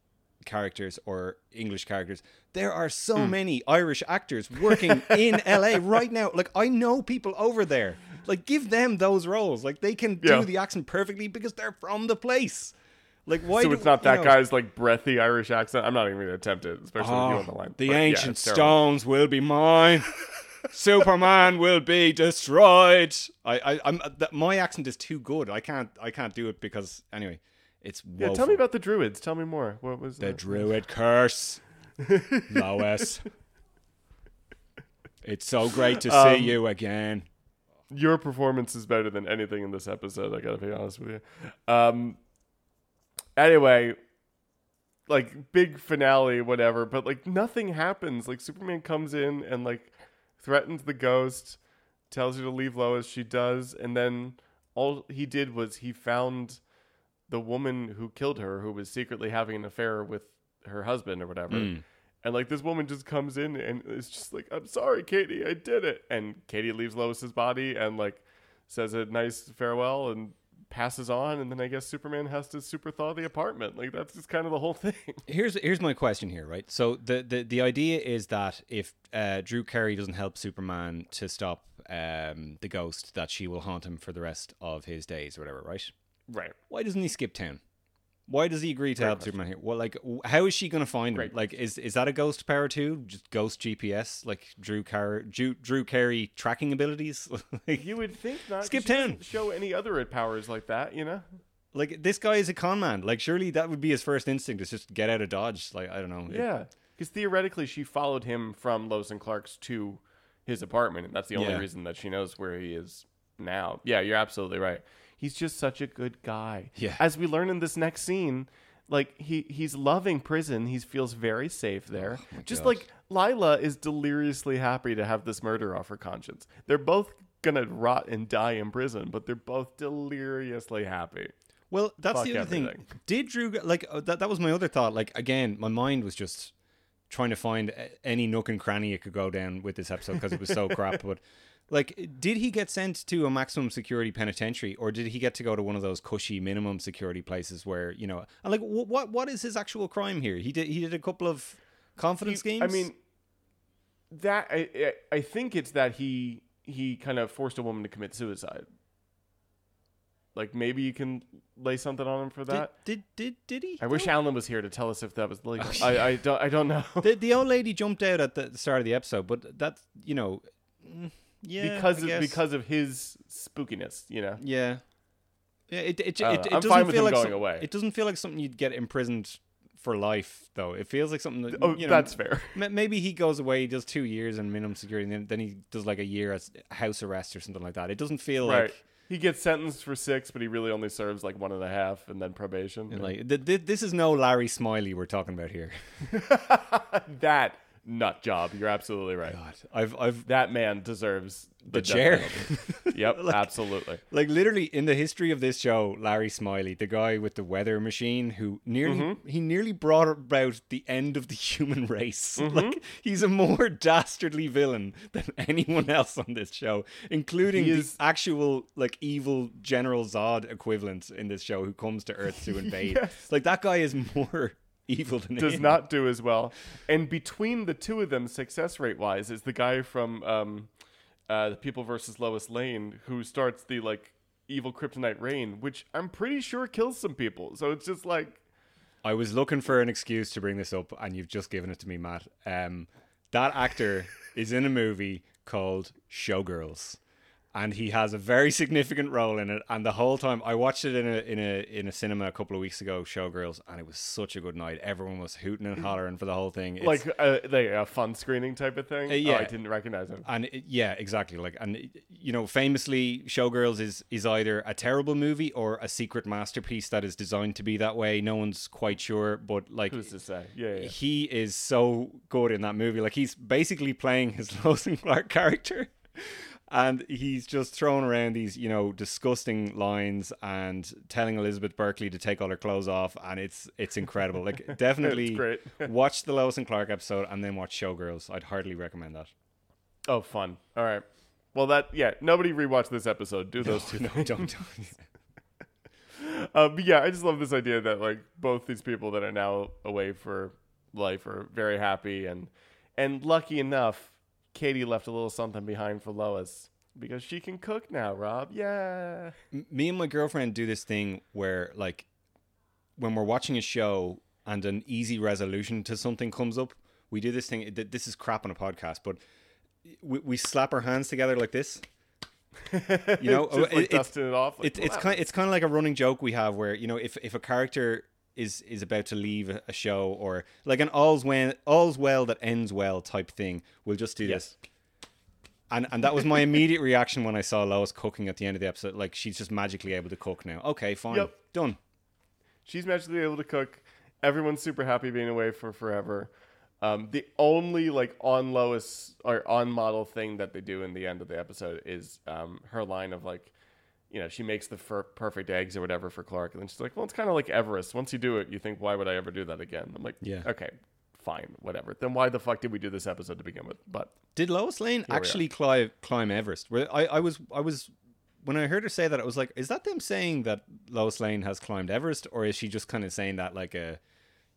characters or English characters. There are so Hmm. many Irish actors working in LA right now. Like I know people over there. Like give them those roles. Like they can Yeah. do the accent perfectly because they're from the place. Like why? So do- it's not you that know- guy's like breathy Irish accent. I'm not even going to attempt it, especially with you Oh, on the line. the But, ancient terrible. stones will be mine. Superman will be destroyed. I, I, I'm that my accent is too good. I can't, I can't do it because anyway, it's Yeah, tell me about the druids. Tell me more. What was the that? druid curse, Lois. It's so great to see Um, you again. your performance is better than anything in this episode. I gotta be honest with you. Um. Anyway, like big finale, whatever. But like nothing happens. Like Superman comes in and like threatens the ghost, tells her to leave Lois. She does, and then all he did was he found the woman who killed her, who was secretly having an affair with her husband or whatever. Mm. And like this woman just comes in and is just like, I'm sorry, Katie, I did it. And Katie leaves Lois's body and like says a nice farewell and passes on. And then I guess Superman has to super thaw the apartment. Like that's just kind of the whole thing. Here's here's my question here, right? So the the, the idea is that if uh, Drew Carey doesn't help Superman to stop um, the ghost, that she will haunt him for the rest of his days or whatever, right? Right. Why doesn't he skip town? Why does he agree to Great help question. Superman here? Well, like, how is she going to find him? Like, is is that a ghost power too? Just ghost GPS, like Drew Carey, Drew, Drew Carey tracking abilities? like, You would think not. Skip town. Show any other powers like that, you know? like this guy is a con man. Like, surely that would be his first instinct is just get out of Dodge. Like, I don't know. Yeah. Because theoretically, she followed him from Lois and Clark's to his apartment, and that's the only Yeah. reason that she knows where he is now. Yeah, you're absolutely right. He's just such a good guy. Yeah. As we learn in this next scene, like he he's loving prison. He feels very safe there. Oh just God. like Lila is deliriously happy to have this murder off her conscience. They're both gonna rot and die in prison, but they're both deliriously happy. Well, that's Fuck the other everything. thing. Did Drew like uh, that? That was my other thought. Like again, my mind was just trying to find any nook and cranny it could go down with this episode because it was so crap. But like, did he get sent to a maximum security penitentiary, or did he get to go to one of those cushy minimum security places where you know? And like, wh- what what is his actual crime here? He did he did a couple of confidence He- games. I mean, that I, I I think it's that he he kind of forced a woman to commit suicide. Like maybe you can lay something on him for that. did did did he? I wish? Alan was here to tell us if that was legal. Oh, I, I don't I don't know the the old lady jumped out at the start of the episode, but that's you know, mm, yeah, because I of guess. because of his spookiness. You know. yeah, yeah. It it, it, it, it doesn't feel like going some- away. It doesn't feel like something you'd get imprisoned for life, though. It feels like something that Oh, you know, that's fair. ma- Maybe he goes away, he does two years in minimum security, and then, then he does like a year as house arrest or something like that. It doesn't feel Right. like He gets sentenced for six, but he really only serves like one and a half, and then probation. like th- th- this is no Larry Smiley we're talking about here. that nut job. You're absolutely right. God, I've I've That man deserves the death chair. Yep, absolutely. Like literally in the history of this show, Larry Smiley, the guy with the weather machine who nearly Mm-hmm. he nearly brought about the end of the human race. Mm-hmm. Like he's a more dastardly villain than anyone else on this show, including He the is- actual like evil General Zod equivalent in this show who comes to Earth to invade. Yes. Like that guy is more evil than Does him. not do as well. And between the two of them, success rate wise, is the guy from um, uh, the People versus Lois Lane who starts the like evil kryptonite rain, which I'm pretty sure kills some people. So it's just like I was looking for an excuse to bring this up, and you've just given it to me, Matt. Um, that actor is in a movie called Showgirls, and he has a very significant role in it. And the whole time, I watched it in a in a in a cinema a couple of weeks ago, Showgirls, and it was such a good night. Everyone was hooting and hollering for the whole thing. It's- like a, like a fun screening type of thing. Uh, yeah. oh, I didn't recognize him. and it, yeah, exactly. Like, and you know, famously, Showgirls is is either a terrible movie or a secret masterpiece that is designed to be that way. No one's quite sure, but like, Who's to say? Yeah, yeah. he is so good in that movie. Like he's basically playing his Lois and Clark character. And he's just throwing around these, you know, disgusting lines and telling Elizabeth Berkley to take all her clothes off, and it's it's incredible. Like definitely watch the Lois and Clark episode and then watch Showgirls. I'd hardly recommend that. Oh, fun. All right. Well, that yeah. Nobody rewatch this episode. Do those two. No, don't. don't. Um, but yeah, I just love this idea that like both these people that are now away for life are very happy and and lucky enough, Katie left a little something behind for Lois because she can cook now. Rob, yeah. Me and my girlfriend do this thing where like when we're watching a show and an easy resolution to something comes up we do this thing th- this is crap on a podcast but we, we slap our hands together like this you know like it- dusting it off. Like, it's, it's kind it's kind of like a running joke we have where you know if if a character is is about to leave a- show or like an all's when all's well that ends well type thing we'll just do this and and that was my immediate reaction when I saw Lois cooking at the end of the episode. Like she's just magically able to cook now. Okay, fine, Yep. done. She's magically able to cook. Everyone's super happy being away for forever. Um, the only like on Lois or on model thing that they do in the end of the episode is um, her line of like, you know, she makes the fir- perfect eggs or whatever for Clark, and then she's like, "Well, it's kind of like Everest. Once you do it, you think, why would I ever do that again?" I'm like, Yeah. okay, fine, whatever. Then why the fuck did we do this episode to begin with? But Did Lois Lane actually climb climb Everest? Where I I was I was when I heard her say that I was like, is that them saying that Lois Lane has climbed Everest, or is she just kind of saying that like a,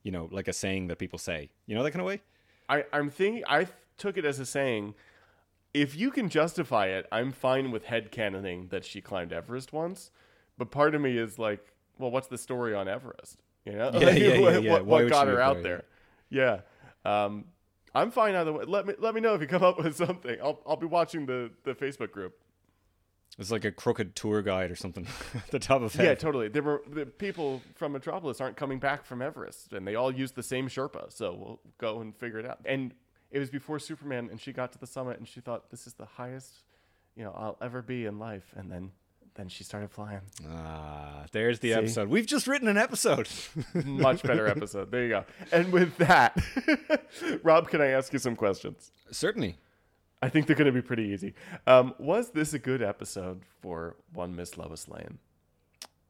you know, like a saying that people say, you know, that kind of way? I, I'm thinking I took it as a saying. If you can justify it, I'm fine with head headcanoning that she climbed Everest once. But part of me is like, well, what's the story on Everest? You know, Yeah, Like, yeah, yeah, what, yeah. what, what got her out there? Yeah, um, I'm fine either way. Let me let me know if you come up with something. I'll I'll be watching the the Facebook group. It's like a crooked tour guide or something at the top of Yeah, totally. There were the people from Metropolis aren't coming back from Everest, and they all use the same Sherpa. So we'll go and figure it out. And it was before Superman, and she got to the summit, and she thought this is the highest, you know, I'll ever be in life. And then, then she started flying. Ah, there's the See? episode. We've just written an episode. Much better episode. There you go. And with that, Rob, can I ask you some questions? Certainly. I think they're going to be pretty easy. Um, was this a good episode for one Miss Lois Lane?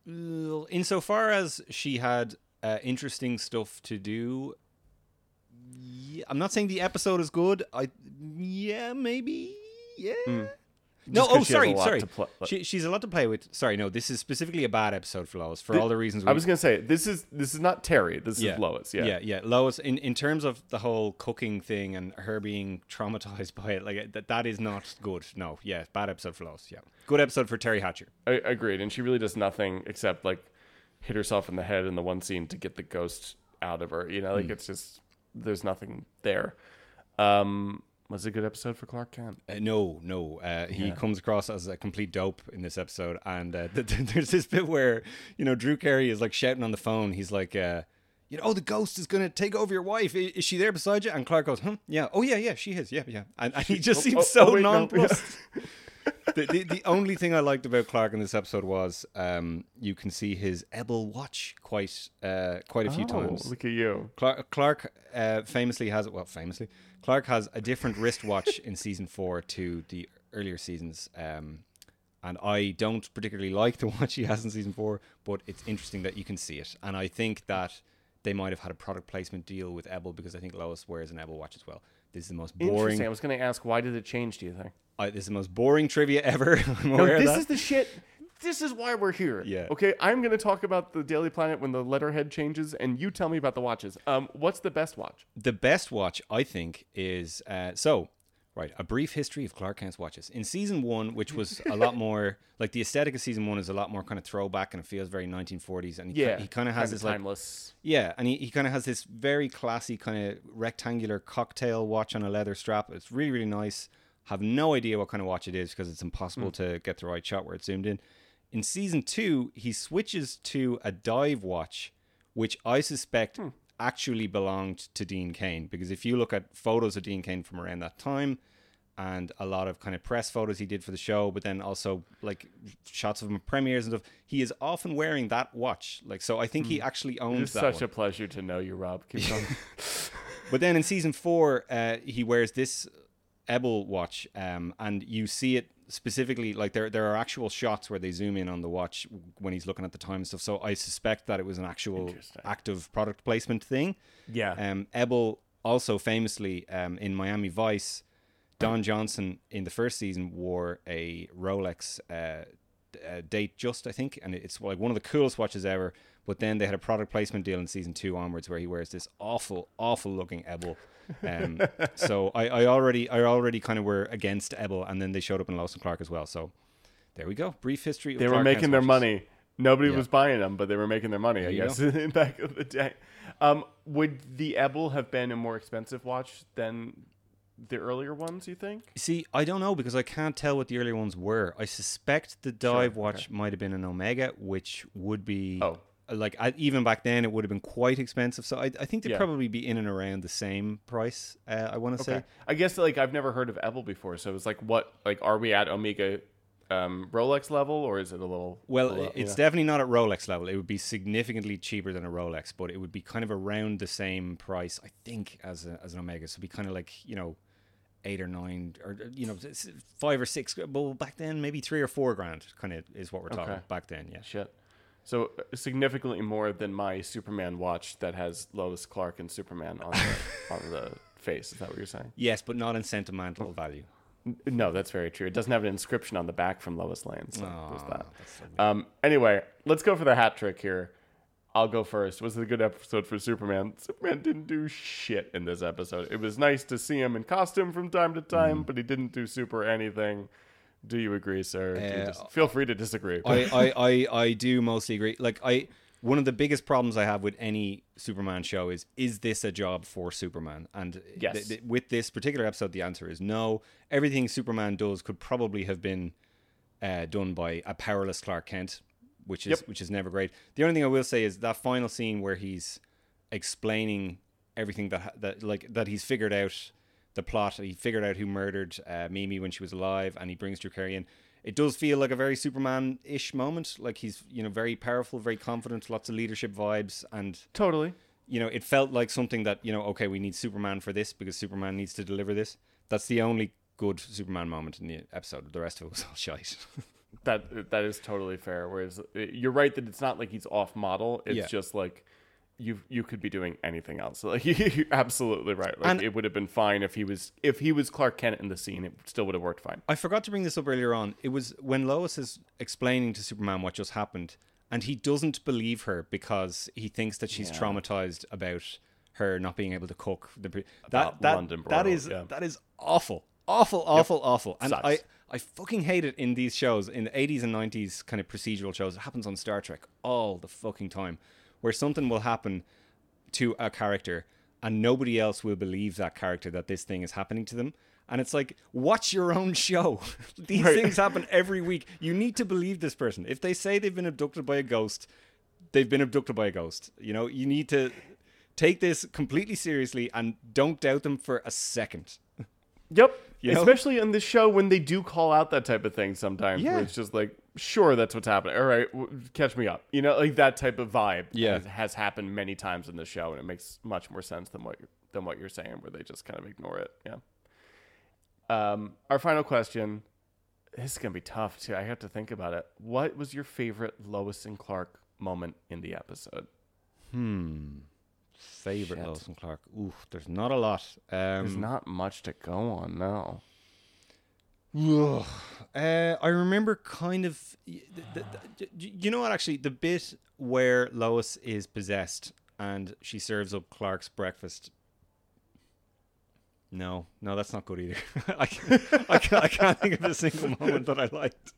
Well, insofar as she had uh, interesting stuff to do, yeah, I'm not saying the episode is good. I yeah, maybe yeah. No, oh she has a sorry, sorry. pl- she, she's a lot to play with. Sorry, no, this is specifically a bad episode for Lois for all the reasons. I was gonna say this is this is not Teri. This yeah, is Lois. Yeah. yeah, yeah. Lois, in, in terms of the whole cooking thing and her being traumatized by it, like that, that is not good. No, yeah, bad episode for Lois. Yeah, good episode for Teri Hatcher. I, agreed. And she really does nothing except like hit herself in the head in the one scene to get the ghost out of her. You know, like Hmm. it's just there's nothing there. Um, was it a good episode for Clark Kent? Uh, no, no. Uh, he comes across as a complete dope in this episode, and uh, th- th- there's this bit where you know Drew Carey is like shouting on the phone. He's like, uh, "You know, oh, the ghost is gonna take over your wife. I- Is she there beside you?" And Clark goes, "Hmm, yeah, oh yeah, yeah, she is, yeah, yeah." And, and he just oh, seems oh, so oh, wait, no. the, the, the only thing I liked about Clark in this episode was um, you can see his Ebel watch quite uh, quite a few Oh, times. Look at you. Clark, Clark uh, famously has well, famously Clark has a different wristwatch in season four to the earlier seasons, um, and I don't particularly like the watch he has in season four, but it's interesting that you can see it, and I think that they might have had a product placement deal with Ebel because I think Lois wears an Ebel watch as well. This is the most boring. Interesting. I was gonna ask why did it change? Do you think? I, this is the most boring trivia ever. I'm No, aware of this that. is the shit. This is why we're here. Yeah. Okay, I'm gonna talk about the Daily Planet when the letterhead changes, and you tell me about the watches. Um, what's the best watch? the best watch I think is uh, so right a brief history of Clark Kent's watches. In season one which was a lot more like the aesthetic of season one is a lot more kind of throwback and it feels very 1940s and he, Yeah, he kind of has this like timeless. yeah and he, he kind of has this very classy kind of rectangular cocktail watch on a leather strap. It's really really nice. Have no idea what kind of watch it is because it's impossible hmm. to get the right shot where it's zoomed in. In season two he switches to a dive watch which I suspect hmm. Actually belonged to Dean Cain because if you look at photos of Dean Cain from around that time and a lot of kind of press photos he did for the show, but then also like shots of him at premieres and stuff, he is often wearing that watch. Like so, I think he actually owns It's that. such one. a pleasure to know you, Rob. Keep going. But then in season four, uh, he wears this Ebel watch, um, and you see it specifically. Like there, there are actual shots where they zoom in on the watch when he's looking at the time and stuff. So I suspect that it was an actual active product placement thing. yeah. Um, Ebel also famously um, in Miami Vice, Don Johnson in the first season wore a Rolex uh, uh, Datejust I think, and it's like one of the coolest watches ever. But then they had a product placement deal in season two onwards where he wears this awful, awful looking Ebel. Um, so I, I already, I already kind of were against Ebel, and then they showed up in and Clark as well. So there we go. Brief history. Of they were making their money. Nobody Yeah. was buying them, but they were making their money. I guess in back of the day. Um, would the Ebel have been a more expensive watch than the earlier ones? You think? See, I don't know because I can't tell what the earlier ones were. I suspect the dive okay. watch might have been an Omega, which would be Oh. Like I, even back then it would have been quite expensive. So I, I think they'd Yeah. probably be in and around the same price. Uh, I want to say. I guess like I've never heard of Ebel before, so it's like what like are we at Omega um, Rolex level or is it a little? Well, it's know? definitely not at Rolex level. It would be significantly cheaper than a Rolex, but it would be kind of around the same price, I think, as a, as an Omega. So it'd be kind of like you know, eight or nine, or you know, five or six. Well, back then maybe three or four grand, kind of is what we're talking Okay. back then. Yeah. shit. So uh, significantly more than my Superman watch that has Lois Clark and Superman on the on the face. Is that what you're saying? Yes, but not in sentimental value. No, that's very true. It doesn't have an inscription on the back from Lois Lane. So there's that. so Um, anyway, let's go for the hat trick here. I'll go first. Was it a good episode for Superman? Superman didn't do shit in this episode. It was nice to see him in costume from time to time, Mm. but he didn't do super anything. Do you agree, sir? Do you Uh, dis- feel free to disagree. I, I, I, I do mostly agree. Like I, one of the biggest problems I have with any Superman show is is this a job for Superman? And Yes. th- th- with this particular episode, the answer is no. Everything Superman does could probably have been uh, done by a powerless Clark Kent, which is Yep. which is never great. The only thing I will say is that final scene where he's explaining everything that ha- that like that he's figured out the plot. He figured out who murdered uh, Mimi when she was alive, and he brings Drew Carey in. It does feel like a very Superman-ish moment. Like he's you know very powerful, very confident, lots of leadership vibes, and totally. you know it felt like something that you know okay we need Superman for this because Superman needs to deliver this. That's the only good Superman moment in the episode. The rest of it was all shite. That that is totally fair. Whereas uh, you're right that it's not like he's off model. It's Yeah. just like you you could be doing anything else. Like you're absolutely right. Like And- it would have been fine if he was if he was Clark Kent in the scene. It still would have worked fine. I forgot to bring this up earlier on. It was when Lois is explaining to Superman what just happened, and he doesn't believe her because he thinks that she's traumatized about her not being able to cook. The pre- that that London that is yeah. that is awful, awful, awful, awful. And Sucks. I I fucking hate it in these shows in the eighties and nineties kind of procedural shows. It happens on Star Trek all the fucking time, where something will happen to a character and nobody else will believe that character that this thing is happening to them. And it's like, watch your own show. These things happen every week. You need to believe this person. If they say they've been abducted by a ghost, they've been abducted by a ghost. You know, you need to take this completely seriously and don't doubt them for a second. Yep. You know? Especially on this show when they do call out that type of thing sometimes. Yeah. Where it's just like, sure, that's what's happening. All right, w- catch me up. You know, like that type of vibe. Yeah. has, has happened many times in the show, and it makes much more sense than what you're, than what you're saying, where they just kind of ignore it. Yeah. Um, our final question. This is gonna be tough too. I have to think about it. What was your favorite Lois and Clark moment in the episode? Favorite Shit. Lois and Clark. Ooh, there's not a lot. Um, There's not much to go on now. Ugh. Uh, I remember kind of, the, the, the- you know what? Actually, the bit where Lois is possessed and she serves up Clark's breakfast. No, no, that's not good either. I, can't, I, can't, I can't think of a single moment that I liked.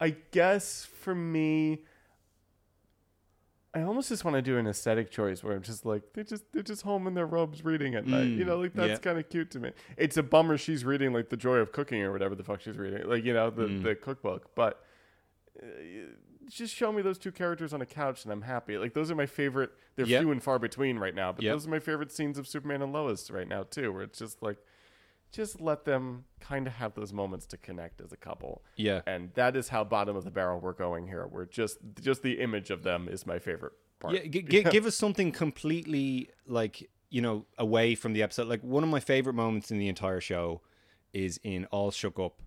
I guess for me, I almost just want to do an aesthetic choice where I'm just like they're just they're just home in their robes reading at night. You know, like that's yeah. kind of cute to me. It's a bummer she's reading like the joy of cooking or whatever the fuck she's reading, like you know the the cookbook. But uh, just show me those two characters on a couch and I'm happy. Like those are my favorite. They're Yep. few and far between right now, but Yep. those are my favorite scenes of Superman and Lois right now too, where it's just like. Just let them kind of have those moments to connect as a couple Yeah. and that is how bottom of the barrel we're going here. We're just just the image of them is my favorite part. Yeah, g- g- give us something completely like you know away from the episode. Like one of my favorite moments in the entire show is in All Shook Up.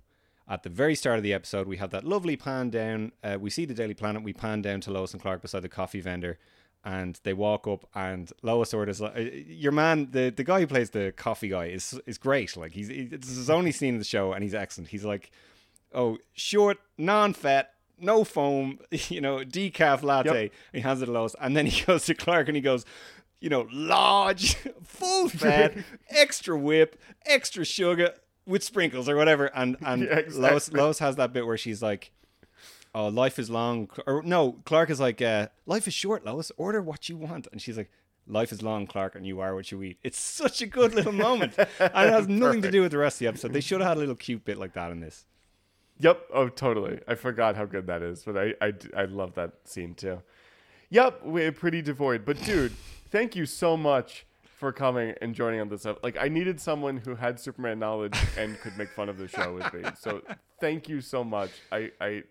At the very start of the episode, we have that lovely pan down. Uh, we see the Daily Planet. We pan down to Lois and Clark beside the coffee vendor, and they walk up. And Lois orders like, uh, "Your man, the, the guy who plays the coffee guy, is is great. Like he's he, this is his only scene in the show, and he's excellent. He's like, oh, short, non-fat, no foam, you know, decaf latte. Yep. He hands it to Lois, and then he goes to Clark and he goes, you know, large, full fat, extra whip, extra sugar with sprinkles or whatever. And and Yeah, exactly. Lois Lois has that bit where she's like. Oh, life is long. Or no, Clark is like, uh, life is short, Lois. Order what you want. And she's like, life is long, Clark, and you are what you eat. It's such a good little moment. and it has nothing to do with the rest of the episode. They should have had a little cute bit like that in this. Yep. Oh, totally. I forgot how good that is, but I, I love that scene too. Yep. We're pretty devoid, but dude, thank you so much for coming and joining on this. Like I needed someone who had Superman knowledge and could make fun of the show with me. So thank you so much. I I.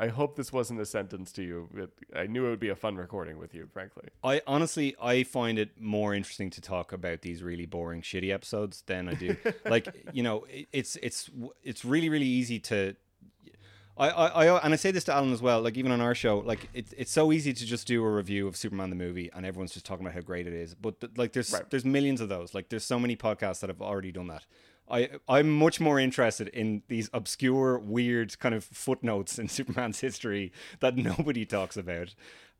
I hope this wasn't a sentence to you. But I knew it would be a fun recording with you, frankly. I honestly I find it more interesting to talk about these really boring shitty episodes than I do. like you know, it, it's it's it's really really easy to. I, I, I and I say this to Alan as well. Like even on our show, like it's it's so easy to just do a review of Superman the movie, and everyone's just talking about how great it is. But th- like there's Right. there's millions of those. Like there's so many podcasts that have already done that. I I'm much more interested in these obscure, weird kind of footnotes in Superman's history that nobody talks about.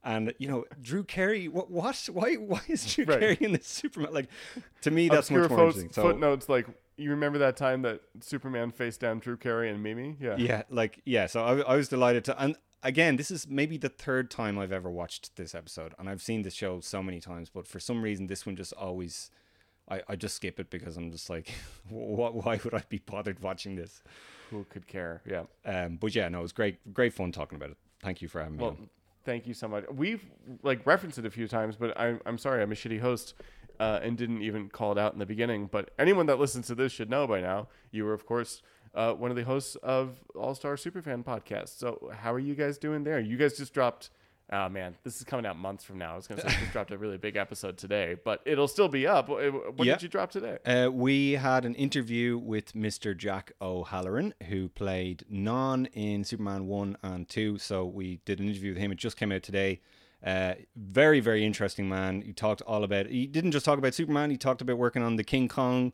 And you know, Drew Carey, what? what? Why? Why is Drew Right. Carey in this Superman? Like, to me, that's Obscure much more foot- interesting. So, footnotes like you remember that time that Superman faced down Drew Carey and Mimi? Yeah. yeah, like yeah. So I, I was delighted to. And again, this is maybe the third time I've ever watched this episode, and I've seen this show so many times, but for some reason, this one just always. I, I just skip it because I'm just like, what? Why would I be bothered watching this? Who could care? Yeah. Um, but yeah, no, it was great, great fun talking about it. Thank you for having me. Well, on. thank you so much. We've like referenced it a few times, but I'm I'm sorry, I'm a shitty host. Uh, and didn't even call it out in the beginning, but anyone that listens to this should know by now. You were, of course, uh, one of the hosts of All Star Superfan podcast. So, how are you guys doing there? You guys just dropped. Oh man, this is coming out months from now. I was gonna say you just dropped a really big episode today, but it'll still be up. What did you drop today? Uh, we had an interview with Mr. Jack O'Halloran, who played Non in Superman 1 and 2. So we did an interview with him. It just came out today. Uh, very, very interesting man. He talked all about. He didn't just talk about Superman. He talked about working on the King Kong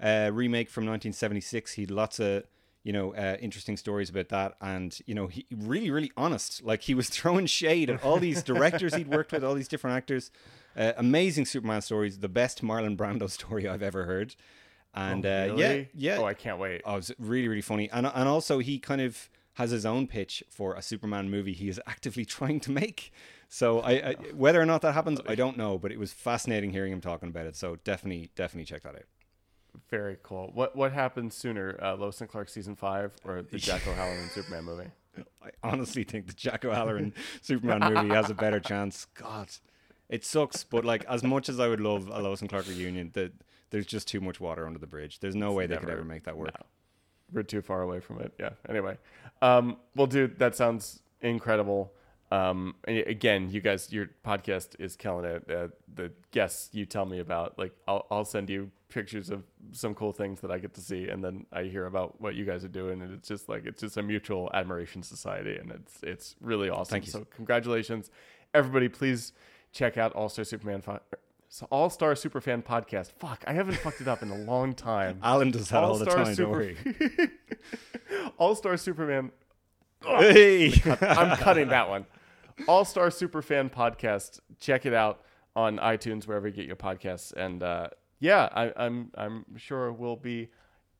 uh, remake from 1976. He had lots of you know uh, interesting stories about that, and you know he really, really honest. Like he was throwing shade at all these directors he'd worked with, all these different actors. Uh, amazing Superman stories. The best Marlon Brando story I've ever heard. And uh, yeah, Really? yeah. Oh, I can't wait. Oh, it's really, really funny. And and also he kind of has his own pitch for a Superman movie he is actively trying to make. So I, I whether or not that happens, I don't know. But it was fascinating hearing him talking about it. So definitely, definitely check that out. Very cool. What what happens sooner, uh, Lois and Clark season five or the Jack O'Halloran Superman movie? I honestly think the Jack O'Halloran Superman movie has a better chance. God, it sucks. But like, as much as I would love a Lois and Clark reunion, that there's just too much water under the bridge. There's no way they could ever make that work. No. We're too far away from it. Yeah. Anyway, um, well, dude, that sounds incredible. Um, and again, you guys, your podcast is killing it. Uh, the guests you tell me about, like, I'll I'll send you pictures of some cool things that I get to see, and then I hear about what you guys are doing, and it's just like it's just a mutual admiration society, and it's it's really awesome. Thank you. So congratulations, everybody! Please check out All Star Superman. Fi- so All Star Superfan podcast. Fuck, I haven't fucked it up in a long time. Alan does that all the time. Super-. All Star Superman. Hey! I'm cutting that one. All Star Superfan podcast. Check it out on iTunes wherever you get your podcasts. And uh, yeah, I, I'm I'm sure we'll be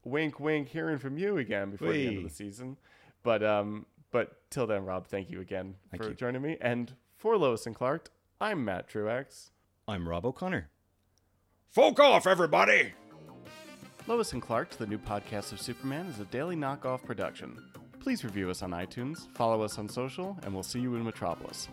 wink wink hearing from you again before the end of the season. But um, but till then, Rob, thank you again for you. joining me. And for Lois and Clark, I'm Matt Truex. I'm Rob O'Connor. Folk off, everybody! Lois and Clark, the new podcast of Superman, is a daily knockoff production. Please review us on iTunes, follow us on social, and we'll see you in Metropolis.